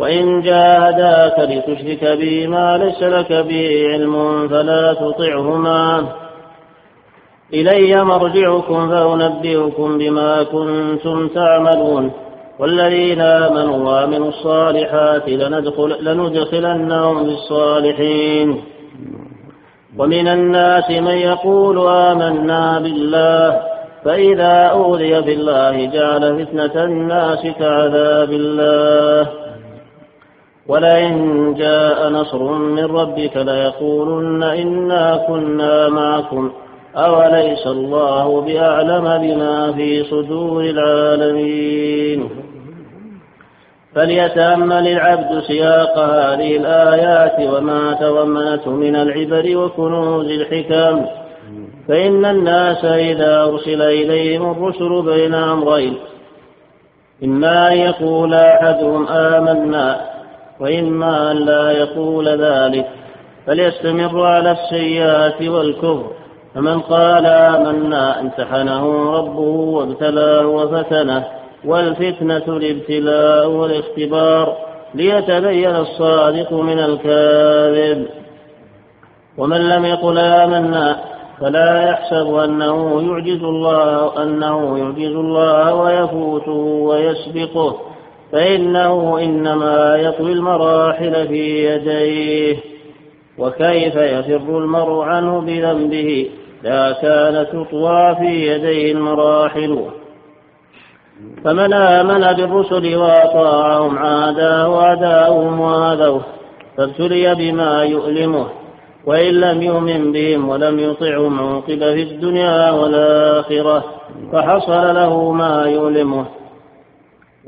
وإن جاهداك لتشرك بي ما ليس لك به علم فلا تطعهما. إلي مرجعكم فأنبئكم بما كنتم تعملون. والذين آمنوا وعملوا الصالحات لندخل لندخلنهم في الصالحين. ومن الناس من يقول آمنا بالله فإذا أوذي بالله جعل فتنة الناس كعذاب الله. ولئن جاء نصر من ربك ليقولن إنا كنا معكم. أوليس الله بأعلم بما في صدور العالمين. فليتأمل العبد سياق هذه الآيات وما تضمنته من العبر وكنوز الحكم. فإن الناس إذا أرسل إليهم الرسل بين أمرين إما أن يقول أحدهم آمنا وإما أن لا يقول ذلك فليستمر على السيئات والكفر. فمن قال آمنا امتحنه ربه وابتلاه وفتنه والفتنة الابتلاء والاختبار ليتبين الصادق من الكاذب. ومن لم يقل آمنا فلا يحسب أنه يعجز الله أنه يعجز الله ويفوته ويسبقه. فإنه إنما يطوي المراحل في يديه. وكيف يفر المرء عنه بذنبه؟ لا كانت تطوى في يديه المراحل. فمن آمن بالرسل وأطاعهم عاداه وأداؤهم وآذوه فابتلي بما يؤلمه. وإن لم يؤمن بهم ولم يطعهم عوقب في الدنيا والآخرة فحصل له ما يؤلمه.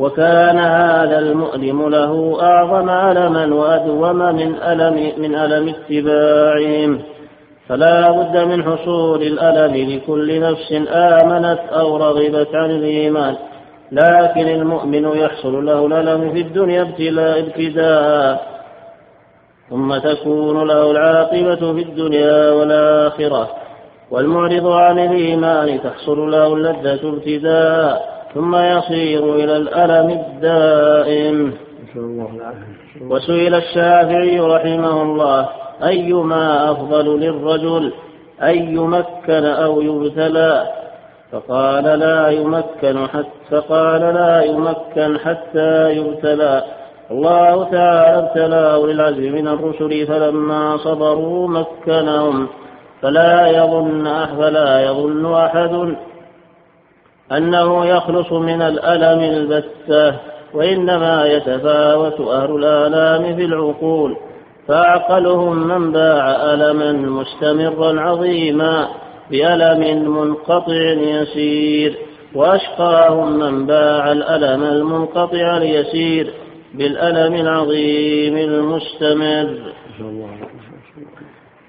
وكان هذا المؤلم له أعظم ألما وأدوم من ألم من ألم اتباعهم. فلا بد من حصول الألم لكل نفس آمنت أو رغبت عن الإيمان. لكن المؤمن يحصل له الألم في الدنيا ابتلاء ابتداء. ثم تكون له العاقبة في الدنيا والآخرة. والمعرض عن الإيمان تحصل له اللذة ابتداء. ثم يصير إلى الألم الدائم. وسئل الشافعي رحمه الله أيما أفضل للرجل أن يمكن أو يبتلى؟ فقال لا يمكن حتى قال لا يمكن حتى يبتلى. الله تعالى ابتلاه للعزم من الرسل فلما صبروا مكنهم. فلا يظن فلا يظن أحد. أنه يخلص من الألم البتة وإنما يتفاوت أهل الآلام في العقول فأعقلهم من باع ألما مستمرا عظيما بألم منقطع يسير وأشقاهم من باع الألم المنقطع اليسير بالألم العظيم المستمر.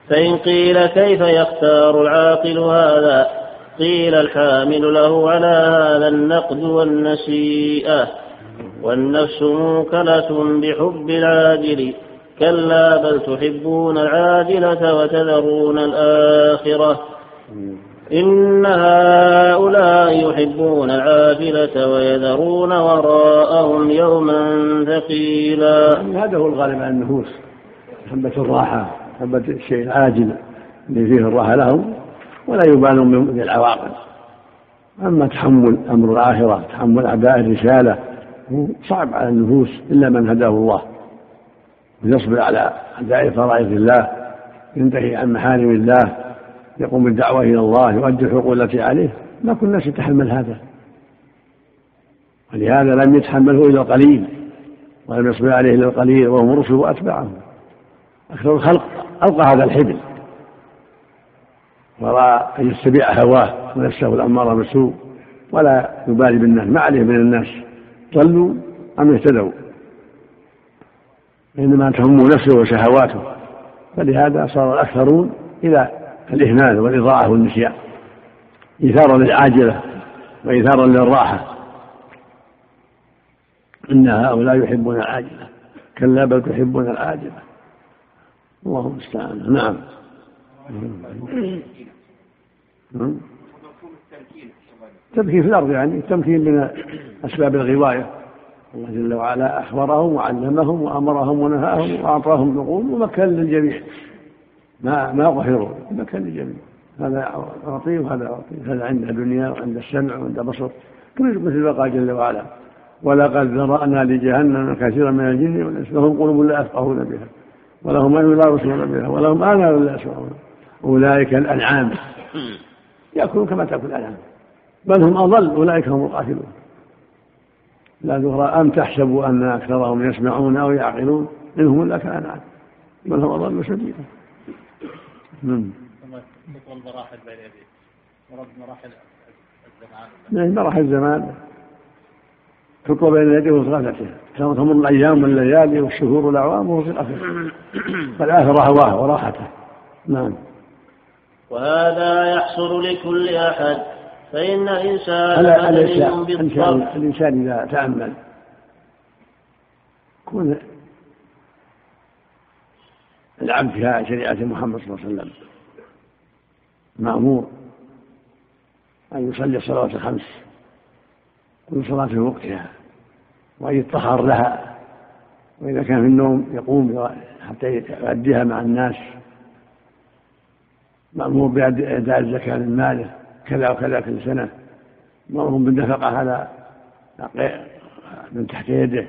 فإن قيل كيف يختار العاقل هذا؟ قيل الحامل له على هذا النقد والنسيئة. والنفس موكلة بحب العاجل. كلا بل تحبون العاجلة وتذرون الآخرة. إن هؤلاء يحبون العاجلة ويذرون وراءهم يوما ثقيلا.
هذا هو الغالب على النفوس. محبة الراحة محبة الشيء العاجل اللي فيه الراحة لهم. ولا يبالون بالعواقب أما تحمل أمر الآخرة تحمل أعداء الرسالة صعب على النفوس إلا من هداه الله. ويصبر على أداء فرائض الله ينتهي عن محارم الله يقوم بالدعوة إلى الله يؤدي الحقوق التي عليه. ما كل الناس يتحمل هذا. ولهذا لم يتحمله إلا القليل ولم يصبر عليه إلا القليل وهم الرسل وأتباعهم أكثر الخلق ألقى هذا الحبل. ورأى أن يتبع هواه ونفسه الأمارة بالسوء ولا يبالي بالناس ما عليه من الناس ضلوا أم اهتدوا إنما تهمه نفسه وشهواته فلهذا صار الأكثرون إلى الإهمال والإضاعة والنسيان إيثارا للعاجلة وإيثارا للراحة إن هؤلاء يحبون العاجلة كلا بل تحبون العاجلة الله المستعان نعم. التمكين في الأرض يعني التمكين من أسباب الغواية. الله جل وعلا أخبرهم وعلمهم وأمرهم ونهاهم وأعطاهم نقول ومكن للجميع. ما ما قهروا مكن للجميع. هذا أعطيه وهذا أعطيه هذا عند دنيا وعند السمع وعند بصر مثل ما قال جل وعلا. ولقد ذرأنا لجهنم كثيرا من الجن والإنس لهم قلوب لا يفقهون بها ولهم أعين لا يبصرون بها ولهم آذان لا يسمعون. أولئك الأنعام. يأكلون كما تأكل الأنعام. بل هم أضل أولئك هم القاتلون. لا ذكر أم تحسبوا أن أكثرهم يسمعون أو يعقلون؟ إنهم إلا كالأنعام بل هم أضل سبيلا
نعم المراحل بين مراد مراحل الزمان.
مراحل الزمان تطوى بين يديه وصلاته تمر الأيام والليالي والشهور والأعوام وهو في الآخرة. فالآخرة هواه وراحته. نعم.
وهذا يحصل لكل أحد فإن الإنسان
الانسان الإنسان إذا تأمل يكون العبد في شريعة محمد صلى الله عليه وسلم مأمور أن يصلي الصلوات الخمس كل صلاة في وقتها وأن يتطهر لها وإذا كان في النوم يقوم حتى يؤديها مع الناس. مأمور بأداء الزكاة من ماله كذا وكذا كل سنة مأمور بالنفقة على من تحت يده.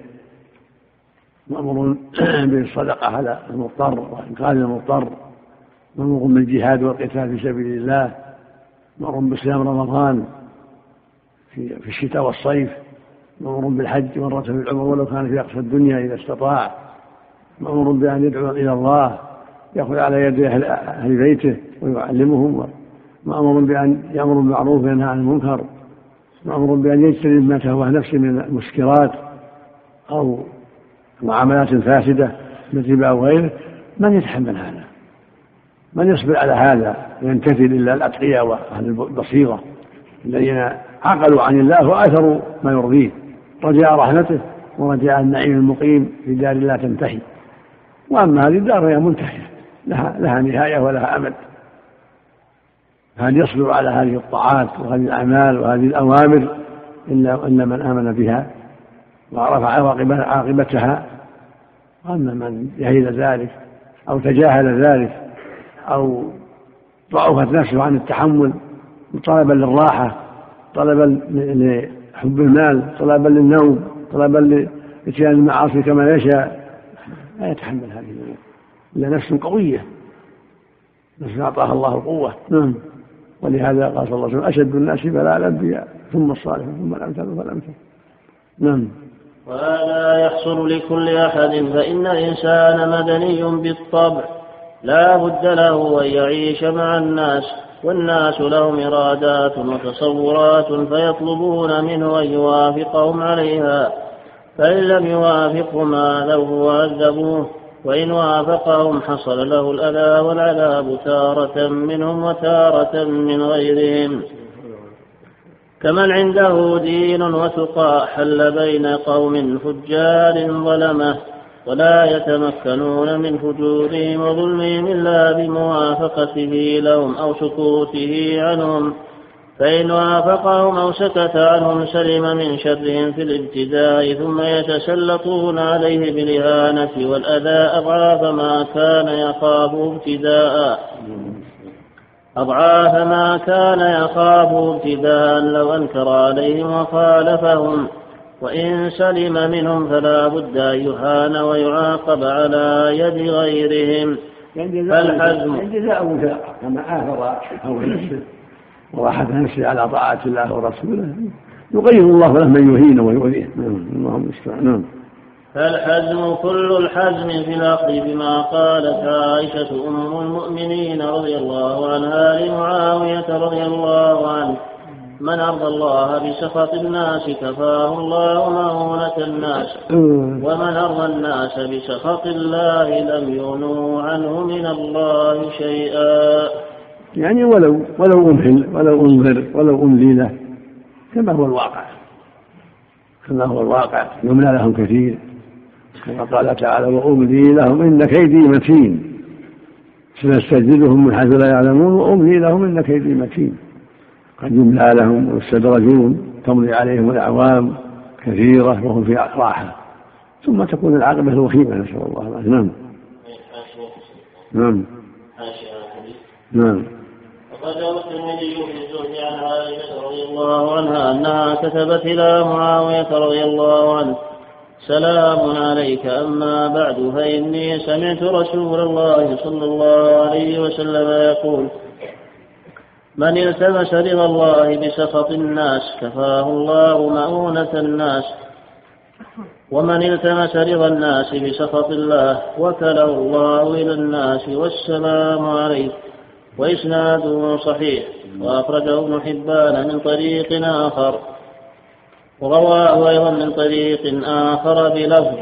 مأمور بالصدقة على المضطر وإنقاذ المضطر. مأمور بالجهاد والقتال في سبيل الله. مأمور بصيام رمضان في في الشتاء والصيف. مأمور بالحج مرة في العمر ولو كان في أقصى الدنيا إذا استطاع. مأمور بأن يدعو إلى الله يأخذ على يد أهل بيته. ويعلمهم مأمور بأن يأمر بالمعروف وينهى عن المنكر مأمور بأن يجتنب ما تهوى نفسه من المسكرات أو معاملات فاسدة مثل الربا أو غيره من يتحمل هذا؟ من يصبر على هذا ويمتثل إلا الأتقياء وأهل البصيرة الذين عقلوا عن الله وآثروا ما يرضيه. رجاء رحمته ورجاء النعيم المقيم في دار لا تنتهي. وأما هذه الدار فهي منتهية لها, لها نهاية ولها أمد. هل يصبر على هذه الطاعات وهذه الأعمال وهذه الأوامر إلا إلا من آمن بها وعرف عاقبتها. وأما من جهل ذلك أو تجاهل ذلك أو ضعفت نفسه عن التحمل طلبا للراحة طلبا لحب المال طلبا للنوم طلبا لاتيان المعاصي كما يشاء لا يتحمل هذه إلا نفس قوية. نفس أعطاها الله القوة. نعم. ولهذا قال صلى الله عليه وسلم أشد الناس بلاء الأنبياء ثم الصالحون ثم الأمثال فالأمثال نعم.
وهذا يحصل لكل أحد فإن الإنسان مدني بالطبع لا بد له أن يعيش مع الناس والناس لهم إرادات وتصورات فيطلبون منه أن يوافقهم عليها. فإن لم يوافقهم آذوه وعذبوه وإن وافقهم حصل له الأذى والعذاب تارة منهم وتارة من غيرهم. كمن عنده دين وتقى حل بين قوم فجار ظلمه ولا يتمكنون من فجورهم وظلمهم إلا بموافقته لهم أو سكوته عنهم فإن وافقهم أو سكت عنهم سلم من شرهم في الابتداء ثم يتسلطون عليه بالإهانة والأذى أضعاف ما كان يخافه ابتداء. أضعاف ما كان يخافه ابتداء لو أنكر عليهم وخالفهم. وإن سلم منهم فلا بد أن يهان ويعاقب على يد غيرهم.
فالحزم جزاء كما آثر نفسه وراحة نفسه على طاعة الله ورسوله. يغير الله له من يهين ويؤذيه. نعم اللهم المستعان نعم.
فالحزم كل الحزم في الأخذ بما قالت عائشة أم المؤمنين رضي الله عنها لمعاوية رضي الله عنه. من أرضى الله بسخط الناس كفاه الله مؤونة الناس. ومن أرضى الناس بسخط الله لم يغنوا عنه من الله شيئا.
يعني ولو ولو أمهل ولو أنذر ولو أملي له كما هو الواقع. كما هو الواقع. يملى لهم كثير. كما قال تعالى وأملي لهم إن كيدي متين. سنستجدهم من حيث لا يعلمون وأملي لهم إن كيدي متين. قد يملى لهم ويستدرجون تمضي عليهم الأعوام كثيرة وهم في راحة ثم تكون العاقبة الوخيمة نسأل الله العافية. نعم. نعم. نعم.
روى الترمذي في الزهد عن عائشة رضي الله عنها أنها كتبت إلى معاوية رضي الله عنه سلام عليك أما بعد فإني سمعت رسول الله صلى الله عليه وسلم يقول من التمس رضا الله بسخط الناس كفاه الله مؤونة الناس. ومن التمس رضا الناس بسخط الله وكله الله إلى الناس والسلام عليه وإسناده صحيح وأخرجه ابن حبان من طريق آخر. ورواه أيضا من طريق آخر بلفظ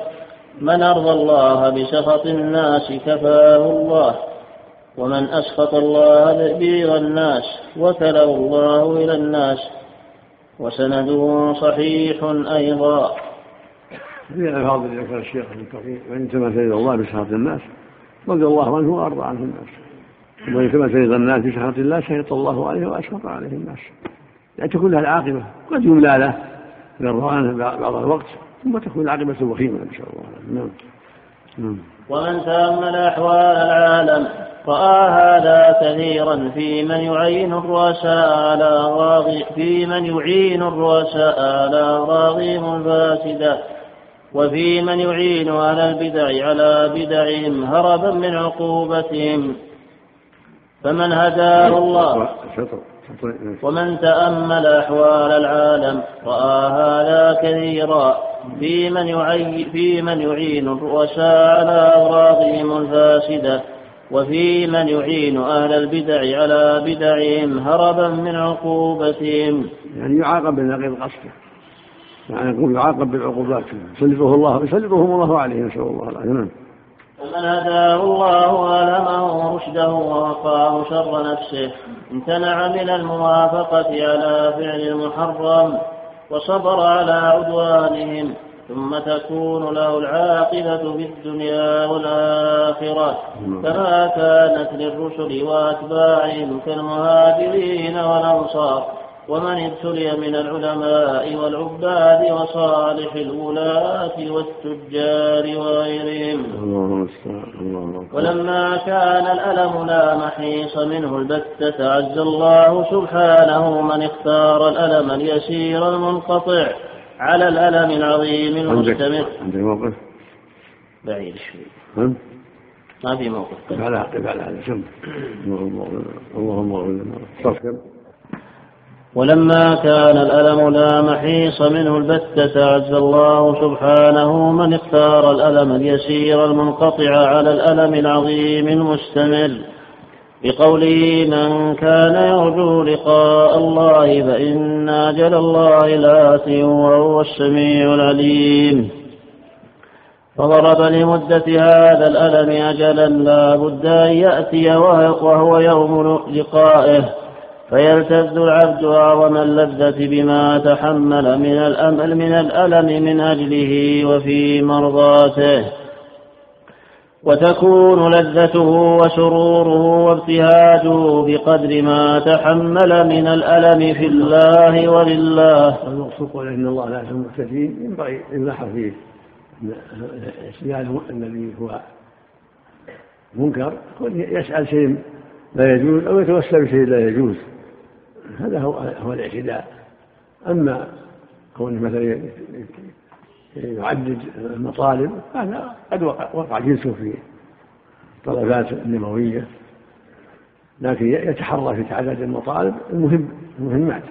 من أرضى الله بسخط الناس كفاه الله ومن أسخط الله تدبير الناس وكله الله إلى الناس. وسنده صحيح أيضا.
في الفاظ اللي ذكر الشيخ ابن كثير وان تمثل الله بسخط الناس رضي الله عنه وأرضى عنه الناس. وان تمثل إلى الناس بسخط الله سخط الله عليه واسخط عليه الناس. يعني تكون له العاقبة. قد يملى له للرهان بعض الوقت ثم تكون العاقبة وخيمة نسال الله. نعم.
نعم. ومن تأمل أحوال العالم رأى هذا كثيرا في من يعين الرؤساء على راغي في من يعين الرؤساء على راغيهم فاسدا وفي من يعين أهل البدع على بدعهم هربا من عقوبتهم. فمن هداه الله ومن تأمل أحوال العالم رأى هذا كثيرا في من, يعي في من يعين الرؤساء على أغراضهم الفاسدة وفي من يعين أهل البدع على بدعهم هربا من عقوبتهم.
يعني يعاقب بنقيض قصده يعني يقول يعاقب بالعقوبات يسلطه الله يسلطهم الله عليه نسأل الله العافية. نعم.
فمن هداه الله والهمه رشده ووقاه شر نفسه امتنع من الموافقة على فعل المحرم وصبر على عدوانهم ثم تكون له العاقبة في الدنيا والآخرة كما كانت للرسل وأتباعهم كالمهاجرين والأنصار ومن ابتلي من العلماء والعباد وصالح الولاة والتجار وغيرهم. ولما كان الألم لا محيص منه البتة عز الله سبحانه من اختار الألم اليسير المنقطع على الألم العظيم المستمر.
عندك موقف؟
بعيد شوي. ما في موقف.
على على هذا اللهم اغفر لنا.
ولما كان الألم لا محيص منه البتة عز الله سبحانه من اختار الألم اليسير المنقطع على الألم العظيم المستمر. بقوله من كان يرجو لقاء الله فإن أجل الله لآت وهو السميع العليم. فضرب لمدة هذا الألم أجلا لا بد أن يأتي وهو يوم لقائه. فيلتذ العبد أعظم اللذة بما تحمل من الأمل من الألم من أجله وفي مرضاته. وتكون لذته وسروره وابتهاجه بقدر ما تحمل من الألم في الله ولله.
المقصود قول إن الله لا يحب المعتدين ينبغي يلاحظ فيه السؤال الذي هو منكر. يسأل شيء لا يجوز أو يتوسل بشيء لا يجوز. هذا هو هو الاعتداء. أما كونه مثلا يعدد المطالب هذا قد وقع جنسه في الطلبات النموية لكن يتحرى في تعداد المطالب المهم المهمات.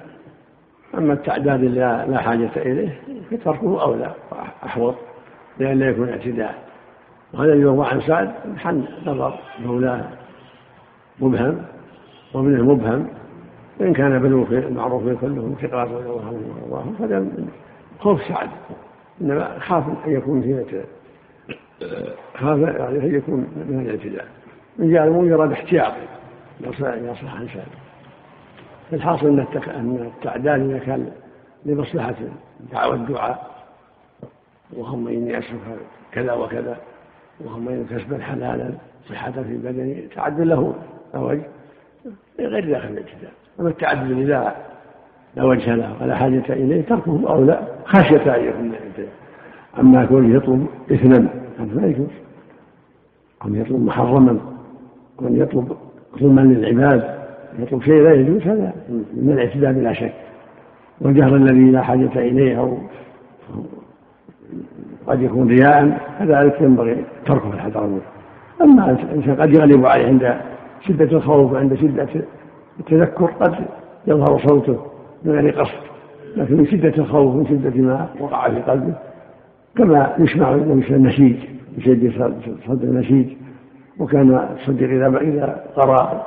أما التعداد اللي لا حاجة إليه فتركه أولى وأحوط لأن لا يكون اعتداء. وهذا يروى عن سعد حن نظر مولاة مبهم ومن المبهم وإن كان بنو المعروفين كلهم ثقات رضي الله عنهم وارضاهم فهذا خوف سعد. إنما خاف أن يكون زينة خاف يعني أن يكون من الاعتداء. من جاء المنكر احتياط يصلح عن سعد. الحاصل أن أن التعداد إذا كان لمصلحة دعوة الدعاء. اللهم إني أسألك كذا وكذا. اللهم اني كسبا حلالا صحة في بدني تعد له. وجه غير داخل الاعتداء. أما التعدد إذا لا وجه له ولا حاجة إليه تركه أولى خشية أن يكون أما كونه يطلب إثما هذا لا يجوز. أن يطلب محرما وأن يطلب ظلما للعباد يطلب شيء لا يجوز هذا من الاعتداء بلا شك. والجهر الذي لا حاجة إليه أو قد يكون رياء كذلك ينبغي تركه الحذر أما الإنسان قد يغلب عليه عند شدة الخوف وعند شدة التذكر قد يظهر صوته من غير قصد لكن من شدة الخوف من شدة ما وقع في قلبه كما يسمع مثل النشيج يشد صدر النشيج وكان الصديق إذا إذا قرأ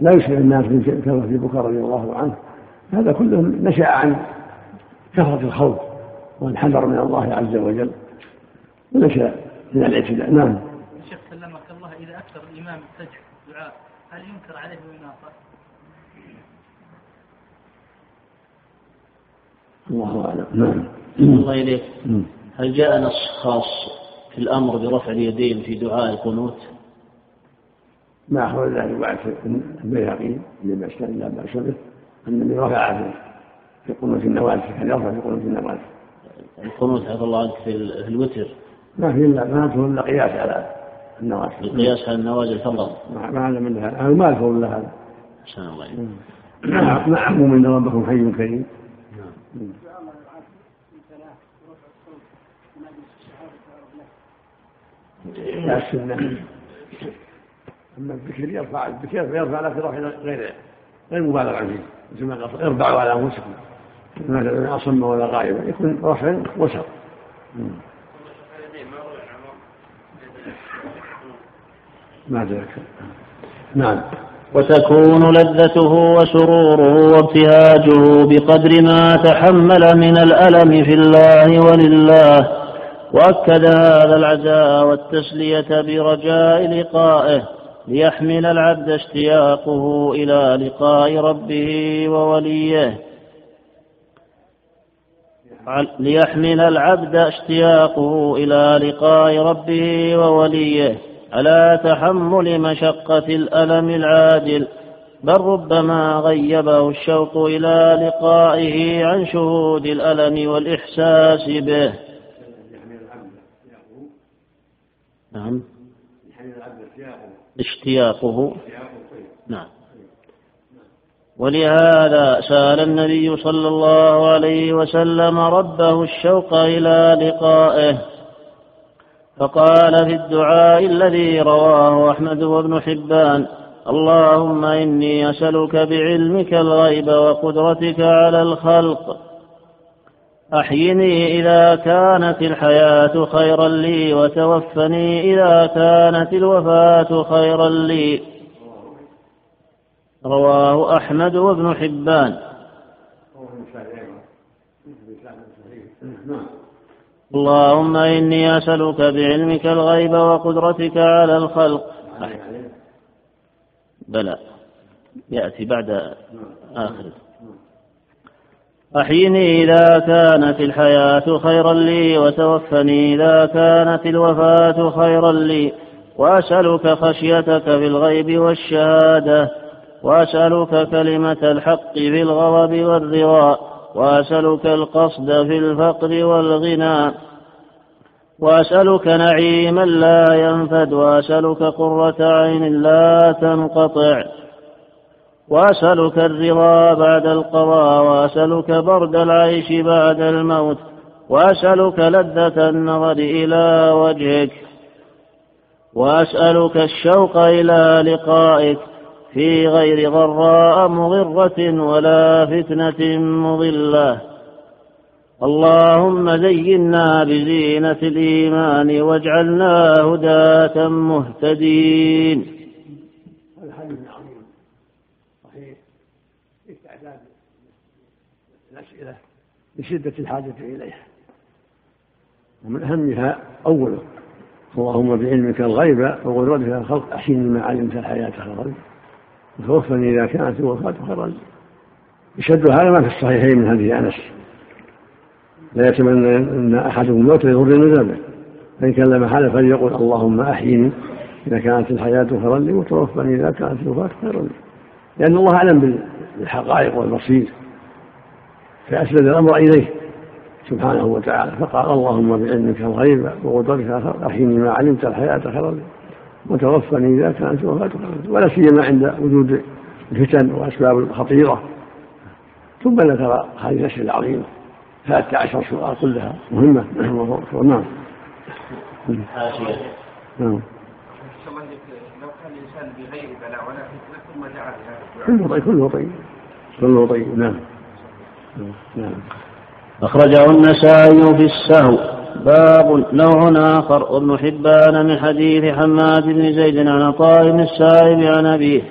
لا يسمع الناس من في بكر رضي الله عنه هذا كله نشأ عن كثرة الخوف والحذر من الله عز وجل ونشأ من الاعتداء نعم.
الشيخ سلمك الله إذا أكثر الإمام السجد دعاء هل ينكر عليه ويناقض؟
الله أعلم. نعم.
الله إليك. هل جاء نص خاص في الأمر برفع اليدين في دعاء القنوت؟
ما أخبر ذلك بعد البيهقي اللي بأس لا بأس به أن النبي رفع في قنوت النوازل كان يرفع في قنوت النوازل
القنوت عفى الله عنك في الوتر.
ما في إلا ما في إلا قياس على النوازل
القياس على النوازل فقط
ما أعلم من هذا. ما إلا هذا.
أحسن الله
مع عموم إن ربكم حي كريم؟ لا السنة أما الذكر يرفع الذكر فيرفع لكن يروح غير غير مبالغة فيه مثل ما قال اربعوا على أنفسكم. ما أصم ولا غائبا يكون رفع وسط. ما ذلك نعم.
وتكون لذته وسروره وابتهاجه بقدر ما تحمل من الألم في الله ولله. وأكد هذا العزاء والتسلية برجاء لقائه ليحمل العبد اشتياقه إلى لقاء ربه ووليه. ليحمل العبد اشتياقه إلى لقاء ربه ووليه. على تحمل مشقة الألم العاجل بل ربما غيبه الشوق إلى لقائه عن شهود الألم والإحساس به. نعم. اشتياقه. نعم. ولهذا سأل النبي صلى الله عليه وسلم ربه الشوق إلى لقائه. فقال في الدعاء الذي رواه أحمد وابن حبان اللهم إني أسألك بعلمك الغيب وقدرتك على الخلق. أحيني إذا كانت الحياة خيرا لي وتوفني إذا كانت الوفاة خيرا لي. رواه أحمد وابن حبان. اللهم إني أسألك بعلمك الغيب وقدرتك على الخلق. بلى. يأتي بعد آخر. أحيني إذا كانت الحياة خيرا لي وتوفني إذا كانت الوفاة خيرا لي. وأسألك خشيتك في الغيب والشهادة. وأسألك كلمة الحق في الغضب والرضا. وأسألك القصد في الفقر والغنى. وأسألك نعيما لا ينفد وأسألك قرة عين لا تنقطع وأسألك الرضا بعد القضاء وأسألك برد العيش بعد الموت وأسألك لذة النظر إلى وجهك وأسألك الشوق إلى لقائك في غير ضراء مضرة ولا فتنة مضلة. اللهم زينا بزينة الإيمان واجعلنا هداة مهتدين.
هذا حديث عظيم صحيح استعداد الأسئلة لشدة الحاجة إليها. ومن أهمها أوله اللهم بعلمك الغيب وقدرتك الخلق أحسن ما علمت الحياة خيرا وتوفني إذا كانت الوفاة خيرا. يشد هذا ما في الصحيحين من هذه أنس. لا يتمنى أن أحدهم الموت يضر من ذنبه. فإن كان لا محالة فليقل اللهم أحيني. إذا كانت الحياة خيرا لي وتوفني. إذا كانت الوفاة خيرا لي. لأن الله أعلم بالحقائق والبصير فأسند الأمر إليه سبحانه وتعالى. فقال اللهم بعلمك الغيب وقدرتك أحيني ما علمت الحياة خيرا لي وتوفني إذا كانت الوفاة خيرا لي. ولا سيما عند وجود الفتن وأسباب خطيرة ثم ذكر هذه الأشياء العظيمة. ثلاثة عشر سؤال كلها. مهمة. نعم.
حاشية
نعم.
لو كان الانسان بغير بلاء ولا فتنه ثم بهذا
كله طيب كله طيب. كله طيب. نعم. نعم.
أخرجه النسائي في السهو باب نوع آخر. وابن حبان من حديث حماد بن زيد عن عطاء بن السائب عن أبيه.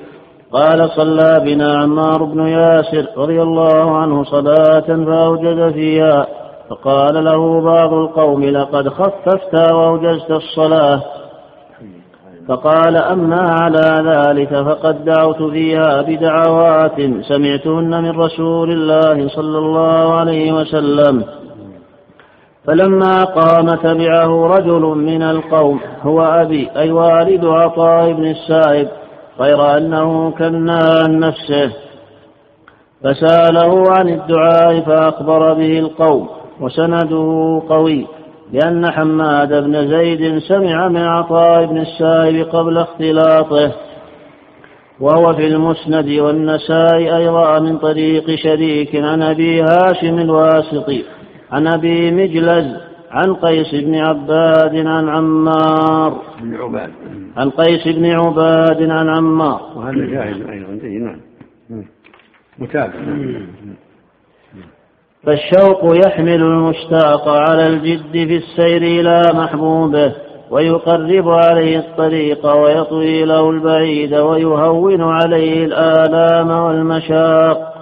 قال صلى بنا عمار بن ياسر رضي الله عنه صلاة فأوجد فيها. فقال له بعض القوم لقد خففت وأوجزت الصلاة. فقال أما على ذلك فقد دعوت فيها بدعوات سمعتهن من رسول الله صلى الله عليه وسلم. فلما قام تبعه رجل من القوم هو أبي أي والد عطاء بن السائب غير أنه كنا عن نفسه فسأله عن الدعاء فأخبر به القوم وسنده قوي لأن حماد بن زيد سمع من عطاء بن السائب قبل اختلاطه وهو في المسند والنساء أيضا من طريق شريك عن أبي هاشم الواسطي عن أبي مجلز عن قيس بن عباد عن عمار.
بن عباد.
عن قيس بن عباد عن عمار.
وهذا شاهد أيضا. جيد نعم. متابع.
فالشوق يحمل المشتاق على الجد في السير إلى محبوبه ويقرب عليه الطريق ويطوي له البعيد ويهون عليه الآلام والمشاق.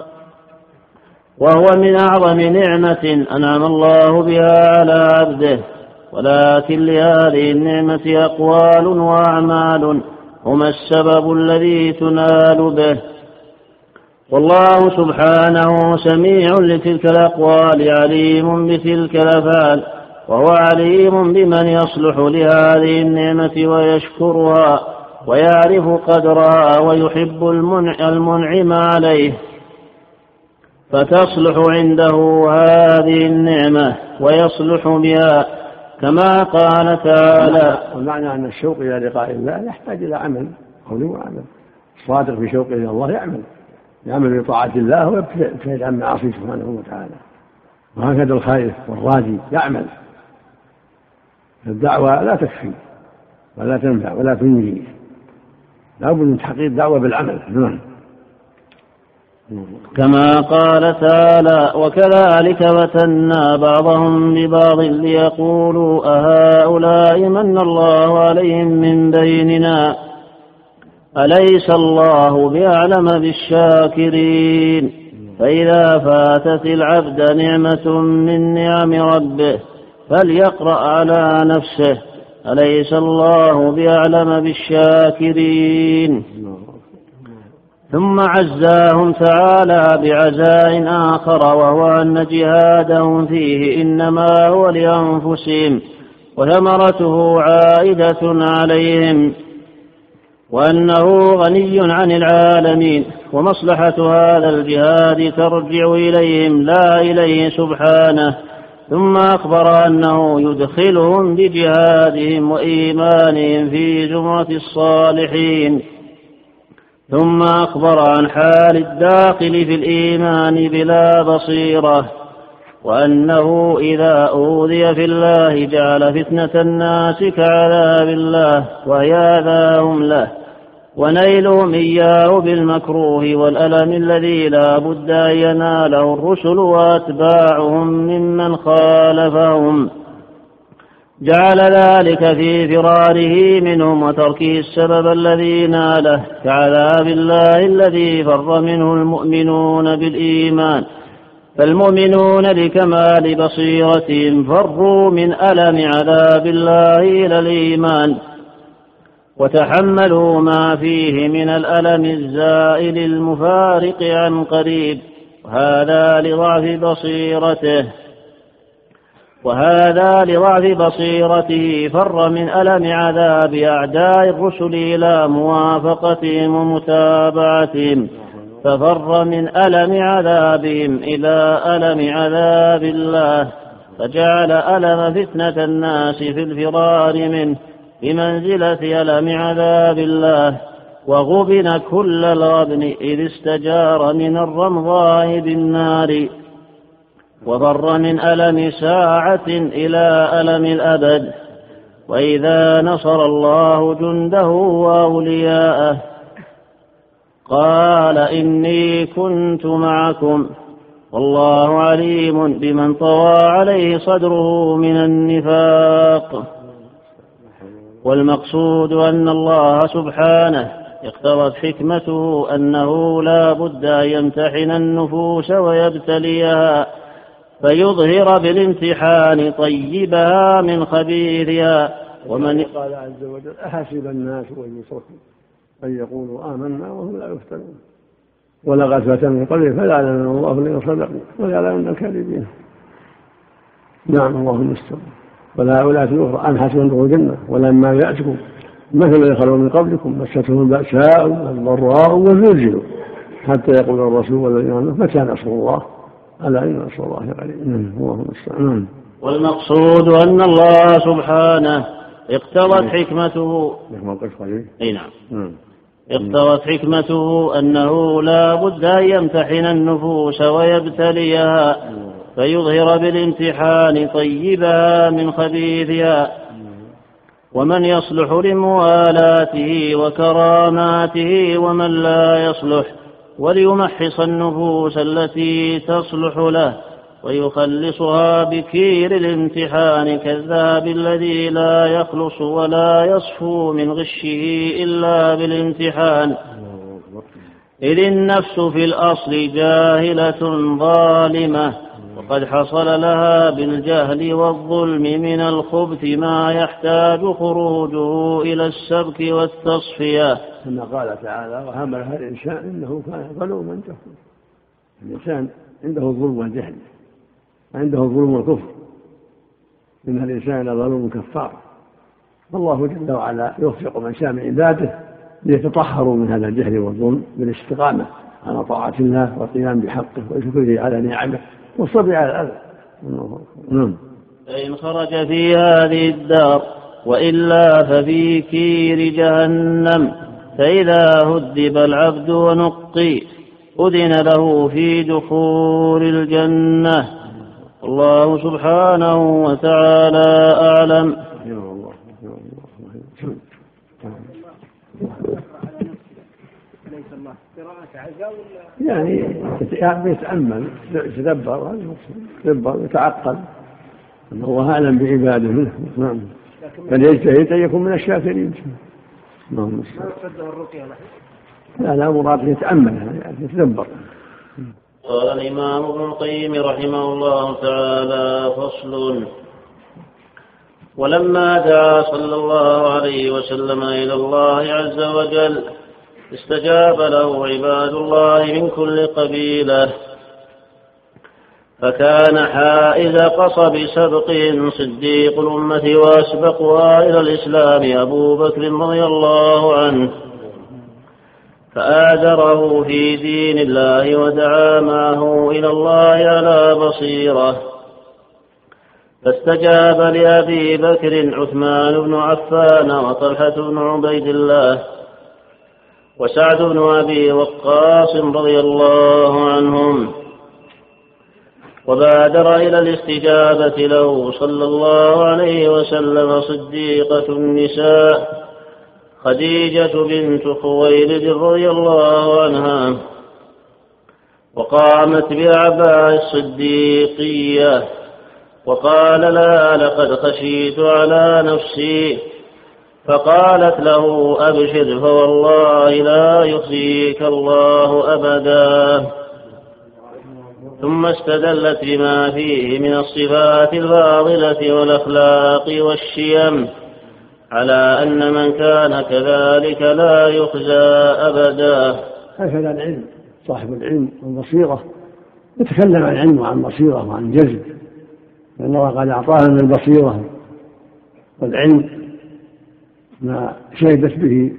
وهو من أعظم نعمة أنعم الله بها على عبده. ولكن لهذه النعمة أقوال وأعمال هما السبب الذي تنال به. والله سبحانه سميع لتلك الأقوال عليم بتلك الأفعال وهو عليم بمن يصلح لهذه النعمة ويشكرها ويعرف قدرها ويحب المنعم عليه. فتصلح عنده هذه النعمة ويصلح بها كما قال تعالى.
والمعنى أن الشوق إلى لقاء الله يحتاج إلى عمل قول وعمل. الصادق في شوقه إلى الله يعمل. يعمل بطاعة الله ويبتعد عن معاصيه سبحانه وتعالى. وهكذا الخائف والراجي يعمل. الدعوة لا تكفي ولا تنفع ولا تنجي. لابد من تحقيق الدعوة بالعمل. نعم.
كما قال تعالى وكذلك فتنا بعضهم ببعض ليقولوا أهؤلاء من الله عليهم من بيننا؟ أليس الله بأعلم بالشاكرين؟ فإذا فاتت العبد نعمة من نعم ربه فليقرأ على نفسه. أليس الله بأعلم بالشاكرين؟ ثم عزاهم تعالى بعزاء آخر وهو أن جهادهم فيه إنما هو لأنفسهم وثمرته عائدة عليهم وأنه غني عن العالمين ومصلحة هذا الجهاد ترجع إليهم لا إليه سبحانه ثم أخبر أنه يدخلهم بجهادهم وإيمانهم في زمرة الصالحين ثم أخبر عن حال الداخل في الإيمان بلا بصيرة وأنه إذا أوذي في الله جعل فتنة الناس كعذاب الله وياذاهم له ونيلهم إياه بالمكروه والألم الذي لا بد أن يناله الرسل وأتباعهم ممن خالفهم. جعل ذلك في فراره منهم وتركه السبب الذي ناله كعذاب الله الذي فر منه المؤمنون بالإيمان. فالمؤمنون لكمال بصيرتهم فروا من ألم عذاب الله إلى الإيمان. وتحملوا ما فيه من الألم الزائل المفارق عن قريب. وهذا لضعف بصيرته. وهذا لضعف بصيرته فر من ألم عذاب أعداء الرسل إلى موافقتهم ومتابعتهم ففر من ألم عذابهم إلى ألم عذاب الله فجعل ألم فتنة الناس في الفرار منه بمنزلة ألم عذاب الله وغبن كل الغبن إذ استجار من الرمضاء بالنار. وفر من ألم ساعة إلى ألم الأبد وإذا نصر الله جنده وأولياءه قال إني كنت معكم والله عليم بمن طوى عليه صدره من النفاق. والمقصود أن الله سبحانه اقتضت حكمته أنه لا بد أن يمتحن النفوس ويبتليها. فيظهر بالامتحان طيبها من خبيثها.
ومن قال عز وجل أحسب الناس أن يتركوا أن يقولوا آمنا وهم لا يفتنون. ولقد فتن من قبل فليعلمن الله الذين صدقوا وليعلمن الكاذبين. نعم الله المستعان. والآيات الأخرى أم حسبتم الجنة؟ ولما يأتكم مثل الذين خلوا من قبلكم مستهم البأساء والضراء والزلزلوا حتى يقول الرسول والذين آمنوا متى نصر الله؟ إن نصر الله قريب نعم، الله المستعان
والمقصود أن الله سبحانه اقتضت حكمته.
أي
نعم, نعم. اقتضت حكمته أنه لا بد أن يمتحن النفوس ويبتليها فيظهر بالامتحان طيبها من خبيثها. ومن يصلح لموالاته وكراماته ومن لا يصلح وليمحص النفوس التي تصلح له ويخلصها بكير الامتحان كالذهب الذي لا يخلص ولا يصفو من غشه إلا بالامتحان. إذ النفس في الأصل جاهلة ظالمة وقد حصل لها بالجهل والظلم من الخبث ما يحتاج خروجه إلى السبك والتصفية.
كما قال تعالى وحملها الإنسان إنه كان ظلوما جهولا. الإنسان عنده الظلم والجهل عنده الظلم والكفر. إن الإنسان لظلوم كفار. فالله جل وعلا يوفق من شاء من عباده ليتطهروا من هذا الجهل والظلم بالاستقامة على طاعة الله والقيام بحقه وشكره على نعمه. والصبر على الأذى نعم.
فإن خرج في هذه الدار وإلا ففي كير جهنم فإذا هذب العبد ونقي أذن له في دخول الجنة. الله سبحانه وتعالى أعلم.
يعني يتأمل يتدبر يتدبر يتعقل. الله أعلم بعباده. منه نعم فليجتهد أن يكون من الشاكرين. اللهم لا لا مراد يتأمل يعني يتدبر.
قال الإمام ابن القيم رحمه الله تعالى فصل. ولما دعا صلى الله عليه وسلم إلى الله عز وجل استجاب له عباد الله من كل قبيلة. فكان حائز قصب سبق صديق الأمة وأسبقها إلى الإسلام أبو بكر رضي الله عنه. فآذره في دين الله ودعا معه إلى الله على بصيرة. فاستجاب لأبي بكر عثمان بن عفان وطلحة بن عبيد الله. وسعد بن أبي وقاص رضي الله عنهم وبادر إلى الاستجابة له صلى الله عليه وسلم صديقة النساء خديجة بنت خويلد رضي الله عنها وقامت بأعباء الصديقية وقال لا لقد خشيت على نفسي فقالت له أبشر فوالله لا يخزيك الله أبدا. ثم استدلت بما فيه من الصفات الفاضلة والأخلاق والشيم على أن من كان كذلك لا يخزى أبدا.
هكذا العلم صاحب العلم والبصيرة. يتكلم عن علم وعن بصيرة وعن جزم. لأن الله قد أعطانا من البصيرة والعلم. ما شهدت به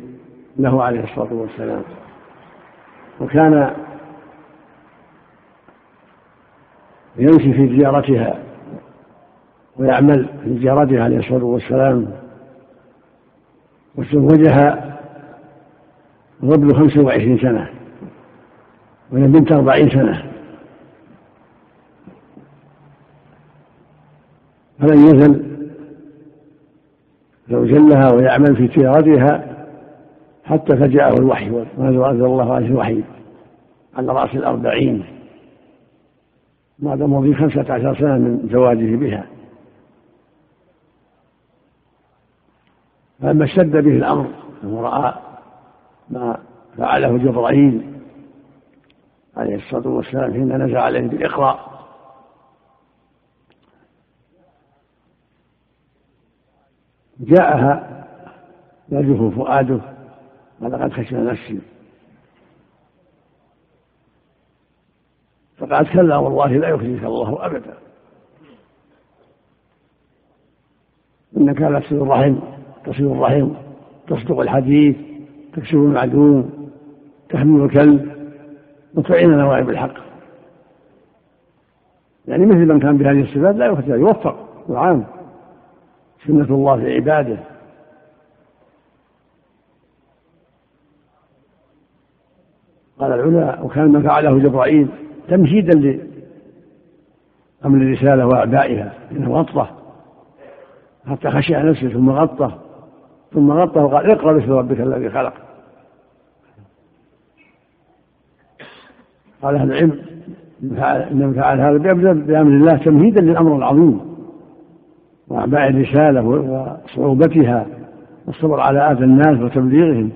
له عليه الصلاة والسلام. وكان يمشي في زيارتها ويعمل في زيارتها عليه الصلاة والسلام وتزوجها قبل خمس وعشرين سنة وهي بنت أربعين سنة. فلم يزل زوجا لها ويعمل في تجارتها حتى فجاءه الوحي وأنزل الله عليه الوحي؟ على رأس الأربعين. بعد مضي خمسة عشر سنة من زواجه بها. فلما اشتد به الأمر ورأى ما فعله جبرائيل عليه الصلاة والسلام حين نزل عليه بالإقراء جاءها يرجف فؤاده ولقد خشي نفسي. فقالت كلا والله لا يخزيك الله أبدا. إنك لا تصل الرحم تصل الرحم تصدق الحديث تكشف المعدوم تحمل الكلب وتعين نوائب الحق. يعني مثل من كان بهذه الصفات لا يخزى يوفق وعام سنة الله في عباده. قال العلماء وكان ما فعله جبرائيل تمهيدا حمل الرسالة وأعبائها إنه غطة حتى خشع نفسه ثم غطه ثم غطه وقال اقرأ باسم ربك الذي خلق. قال أهل العلم إنه فعل هذا بأمر الله تمهيدا للأمر العظيم. وأعباء الرسالة وصعوبتها والصبر على آذى الناس وتبليغهم.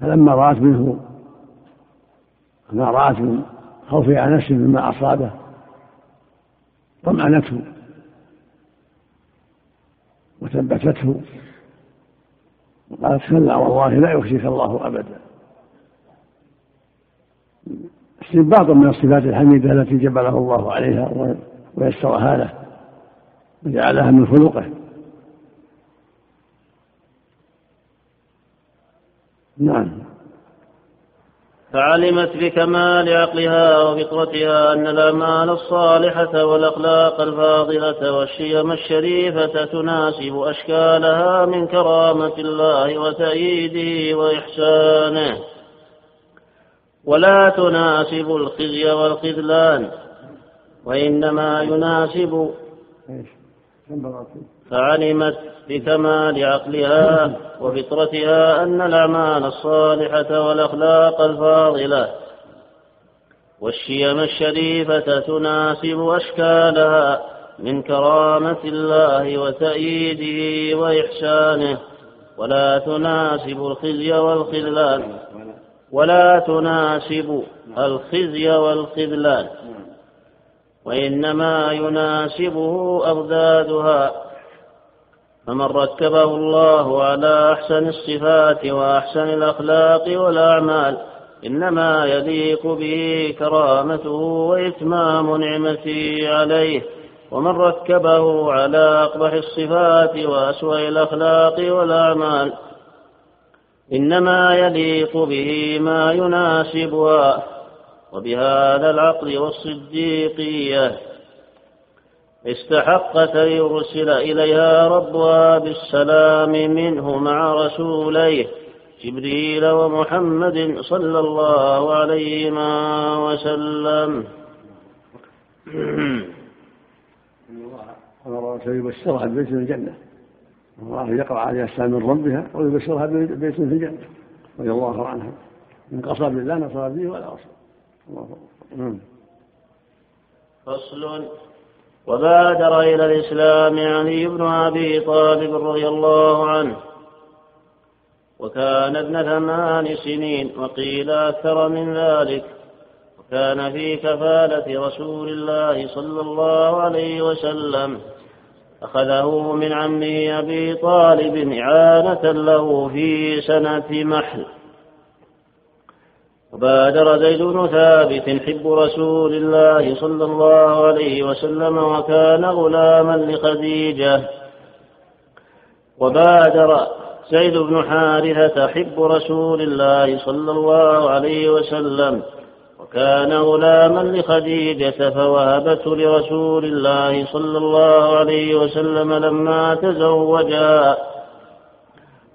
فلما رأت منه ما رأت من خوفه على نفسه مما أصابه طمأنته وثبتته وقالت كلا والله لا يخزيك الله أبدا. استنباطا من الصفات الحميدة التي جبله الله عليها ويسرها له وجعلها من خلقه. نعم.
فعلمت بكمال عقلها وفطرتها أن الأعمال الصالحة والأخلاق الفاضلة والشيم الشريفة تناسب أشكالها من كرامة الله وتأييده وإحسانه. ولا تناسب الخزي والخذلان وإنما يناسب فعلمت بكمال عقلها وفطرتها أن الأعمال الصالحة والأخلاق الفاضلة والشيم الشريفة تناسب أشكالها من كرامة الله وتأييده وإحسانه ولا تناسب الخزي والخذلان. ولا تناسب الخزي والخذلان وإنما يناسبه أضدادها فمن ركبه الله على أحسن الصفات وأحسن الأخلاق والأعمال إنما يليق به كرامته وإتمام نعمته عليه ومن ركبه على أقبح الصفات وأسوأ الأخلاق والأعمال إنما يليق به ما يناسبها وبهذا العقل والصديقية استحقت أن يرسل إليها ربها بالسلام منه مع رسوليه جبريل ومحمد صلى الله عليهما وسلم.
أمر يبشرها ببيت من الجنة. الله يقرأ عليها السلام من ربها ويبشرها ببيت في الجنة رضي الله عنها. من قصر بالله نصر به ولا أصل الله نعم.
فصل. وبادر إلى الإسلام علي بن أبي طالب رضي الله عنه. وكان ابن ثمان سنين وقيل أكثر من ذلك. وكان في كفالة رسول الله صلى الله عليه وسلم. أخذه من عمه أبي طالب إعانة له في سنة محل. وبادر زيد بن ثابت حب رسول الله صلى الله عليه وسلم وكان غلاما لخديجة. وبادر زيد بن حارثة حب رسول الله صلى الله عليه وسلم وكان غلاما لخديجة فوهبته لرسول الله صلى الله عليه وسلم لما تزوجا.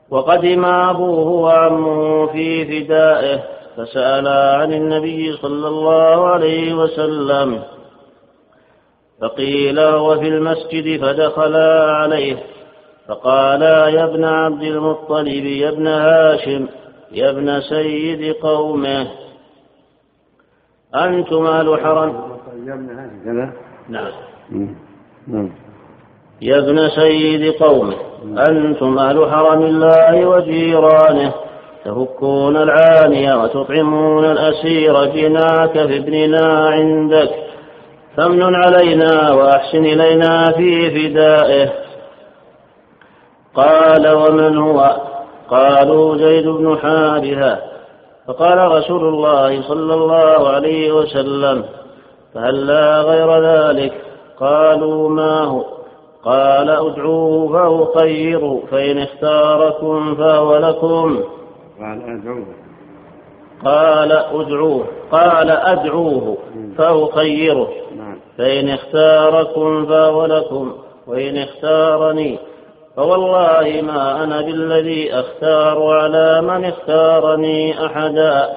وقدم أبوه وعمه في فدائه فسألا عن النبي صلى الله عليه وسلم. فقيل هو في المسجد فدخلا عليه فقالا يا ابن عبد المطلب يا ابن هاشم يا ابن سيد قومه. أنتم أهل حرم نعم. يا ابن سيد قومه أنتم أهل حرم الله وجيرانه. تفكون العانية وتطعمون الأسير جناك في ابننا عندك. فامن علينا وأحسن إلينا في فدائه. قال ومن هو؟ قالوا زيد بن حارثة. فقال رسول الله صلى الله عليه وسلم فهل لا غير ذلك؟ قالوا ما هو؟ قال ادعوه فأخير فإن اختاركم فهو لكم.
قال أدعوه.
قال ادعوه قال أدعوه فأخيره
نعم.
فإن اختاركم فهو لكم وإن اختارني فوالله ما أنا بالذي أختار على من اختارني أحدا.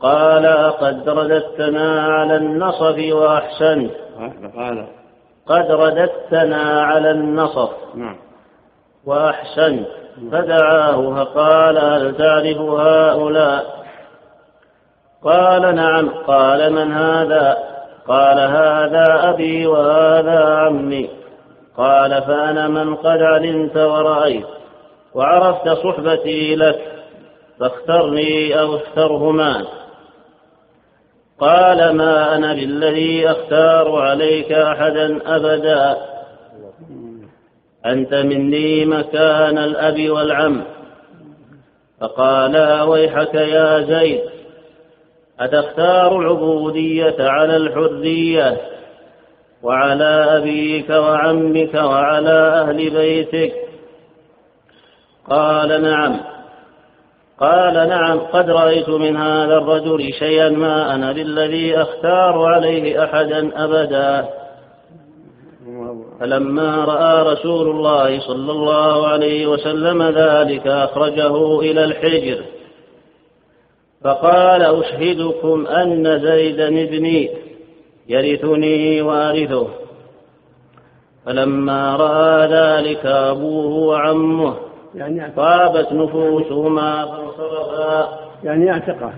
قال قد رددتنا على النصف وأحسنت
قال
قد رددتنا على النصف
نعم.
وأحسنت فدعاه فقال هل تعرف هؤلاء؟ قال نعم. قال من هذا؟ قال هذا أبي وهذا عمي. قال فأنا من قد علمت ورأيت وعرفت صحبتي لك فاخترني أو اخترهما. قال ما أنا بالذي أختار عليك أحدا أبدا؟ أنت مني مكان الأب والعم. فقالا ويحك يا زيد أتختار العبودية على الحرية؟ وعلى أبيك وعمك وعلى أهل بيتك. قال نعم. قال نعم قد رأيت من هذا الرجل شيئا ما أنا بالذي أختار عليه أحدا أبدا. فلما رأى رسول الله صلى الله عليه وسلم ذلك أخرجه إلى الحجر. فقال أشهدكم أن زيدا ابني. يرثني وأرثه. فلما رأى ذلك أبوه وعمه
يعني
طابت نفوسهما فانصرفا.
يعني اعتقه.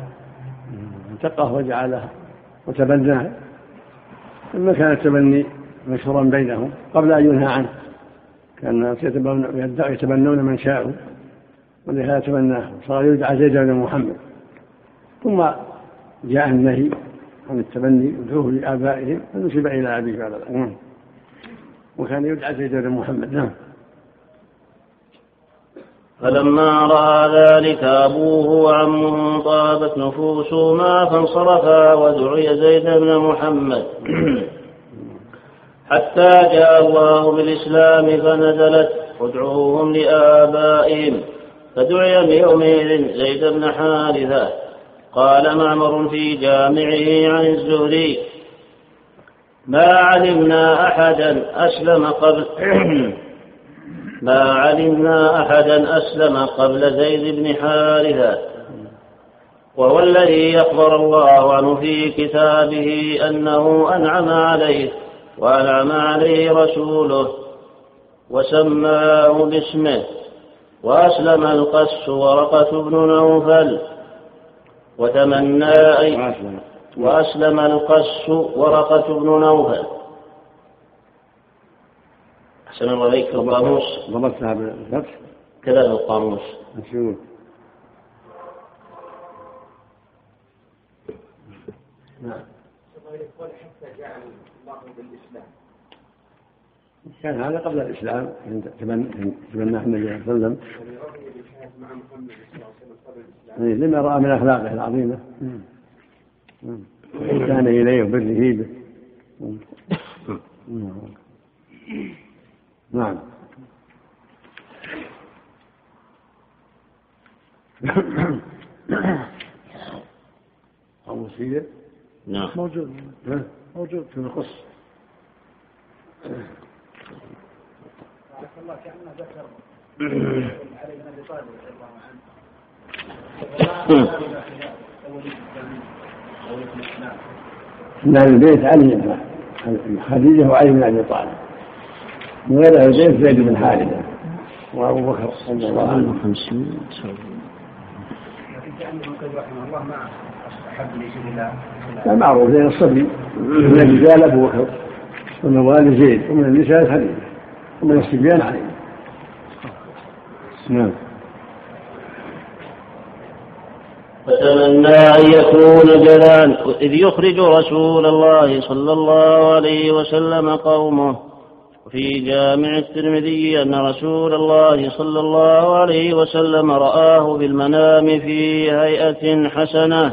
اعتقه وجعله وتبناه. ثم كان التبني مشهورا بينهم قبل أن ينهى عنه. كان الناس يتبنون من شاءوا ولهذا تبناه. صار يدعى زيد بن محمد. ثم جاء النهي عن التبني ودعوه لآبائهم فنسب إلى أبيه بعد ذلك وكان يدعى زيد بن محمد. نعم.
فلما رأى ذلك أبوه وعمه طابت نفوسهما فانصرفا ودعي زيد بن محمد. حتى جاء الله بالإسلام فنزلت ادعوهم لآبائهم. فدعي يومئذ زيد بن حارثة. قال معمر في جامعه عن الزهري ما علمنا أحدا أسلم قبل ما علمنا أحدا أسلم قبل زيد بن حارثة وهو الذي أخبر الله عنه في كتابه أنه أنعم عليه وأنعم عليه رسوله وسماه باسمه وأسلم القس ورقة بن نوفل وتمنى أي وأسلم القس ورقة بن نوفل أحسن الله إليك القاموس
ضبطتها بالفتح
كذا القاموس
نعم. كان هذا قبل الإسلام تبناه النبي صلى الله عليه وسلم. إيه، لما رأى من أخلاقه العظيمة. كان إليه وبره به. نعم. أبو سيد
نعم.
موجود. موجود. في القص
بن
من أهل البيت علي خديجة وعلي بن أبي طالب. من غير أهل البيت زيد بن حارثة وأبو بكر رضي الله عنه.
لكن كأنه رحمه الله ما أحب
كان معروف زين الصبي من الرجال أبو بكر ومن الوالد زيد ومن النساء خديجة ومن الصبيان علي نعم.
فتمنى أن يكون جلال إذ يخرج رسول الله صلى الله عليه وسلم قومه. وفي جامع الترمذي أن رسول الله صلى الله عليه وسلم رآه بالمنام في هيئة حسنة.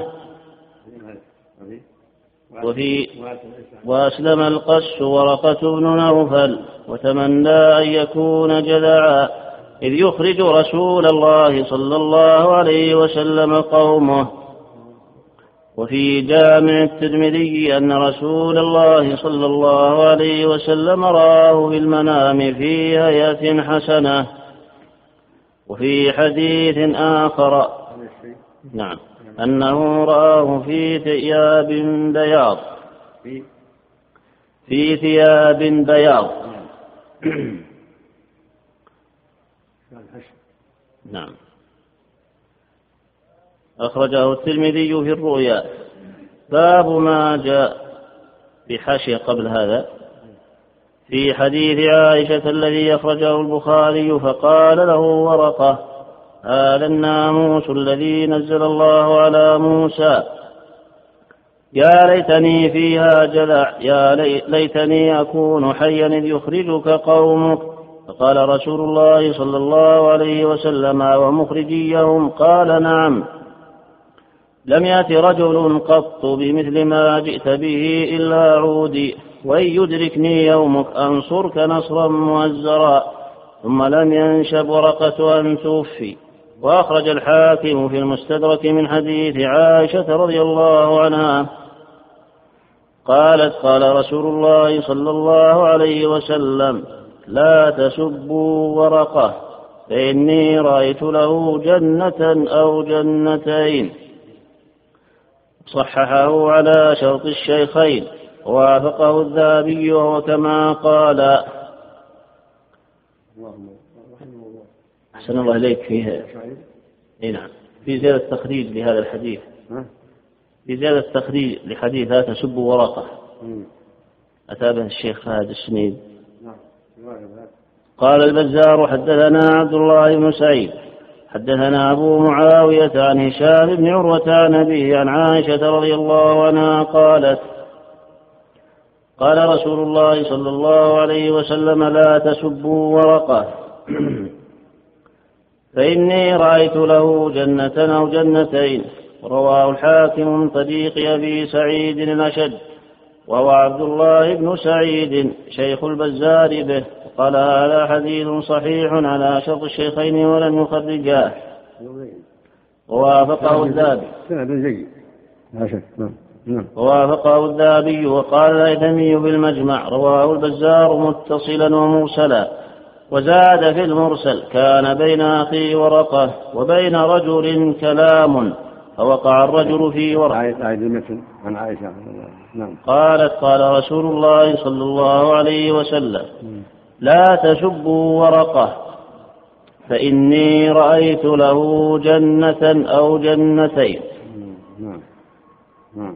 وفي وأسلم القس ورقة بن نوفل. وتمنى أن يكون جذعا إذ يخرج رسول الله صلى الله عليه وسلم قومه. وفي جامع الترمذي أن رسول الله صلى الله عليه وسلم رآه في المنام في هيئة حسنة. وفي حديث آخر نعم أنه رآه في ثياب بياض. في؟ ثياب بياض. نعم. أخرجه الترمذي في الرؤيا. باب ما جاء في حاشية قبل هذا. في حديث عائشة الذي أخرجه البخاري فقال له ورقة هذا الناموس الذي نزل الله على موسى يا ليتني فيها جذع يا ليتني أكون حيا إذ يخرجك قومك. فقال رسول الله صلى الله عليه وسلم ومخرجيهم قال نعم. لم يأت رجل قط بمثل ما جئت به إلا عودي. وإن يدركني يومك أنصرك نصرا مؤزرا. ثم لم ينشب ورقة أن توفي. وأخرج الحاكم في المستدرك من حديث عائشة رضي الله عنها. قالت قال رسول الله صلى الله عليه وسلم لا تسبوا ورقة فإني رأيت له جنة أو جنتين. صححه على شرط الشيخين ووافقه الذهبي وهو كما قال أحسن الله إليك فيه إي نعم. في زيادة تخريج لهذا الحديث. في زيادة تخريج لحديث لا تسبوا ورقة. أتى به الشيخ فهد السنيد. قال البزار حدثنا عبد الله بن سعيد. حدثنا أبو معاوية عن هشام بن عروة عن أبيه عن عائشة رضي الله عنها قالت قال رسول الله صلى الله عليه وسلم لا تسبوا ورقة. فإني رأيت له جنة أو جنتين رواه الحاكم من طريق أبي سعيد الأشد وهو عبد الله بن سعيد شيخ البزار به قال هذا حديث صحيح على شرط الشيخين ولم يخرجاه. ووافقه الذهبي.
سند جيد. لا شك. نعم. نعم.
ووافقه الذهبي وقال الهيثمي في المجمع رواه البزار متصلا ومرسلا. وزاد في المرسل كان بين أخي ورقة وبين رجل كلام فوقع الرجل في ورقة
عن عائشة. نعم.
قالت قال رسول الله صلى الله عليه وسلم لا تسبوا ورقة فإني رأيت له جنة أو جنتين.
نعم. نعم.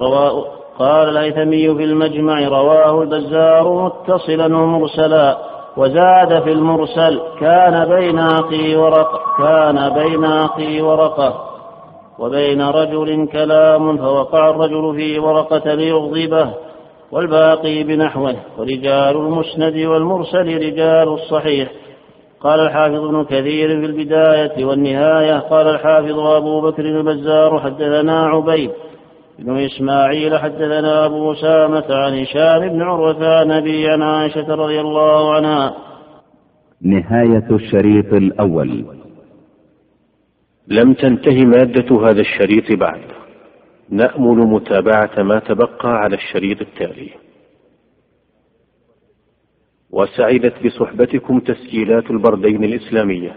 رواه قال الهيثمي في المجمع رواه البزار متصلا ومرسلا. وزاد في المرسل كان بين أخي ورقة كان بين أخي ورقة. وبين رجل كلام فوقع الرجل في ورقة ليغضبه. والباقي بنحوه ورجال المسند والمرسل رجال الصحيح. قال الحافظ ابن كثير في البداية والنهاية قال الحافظ أبو بكر البزار حدثنا عبيد بن إسماعيل حدثنا أبو أسامة عن هشام بن عروة عن أبي عن عائشة رضي الله عنها.
نهاية الشريط الأول.
لم تنتهي مادة هذا الشريط بعد. نأمل متابعة ما تبقى على الشريط التالي. وسعدت بصحبتكم تسجيلات البردين الإسلامية.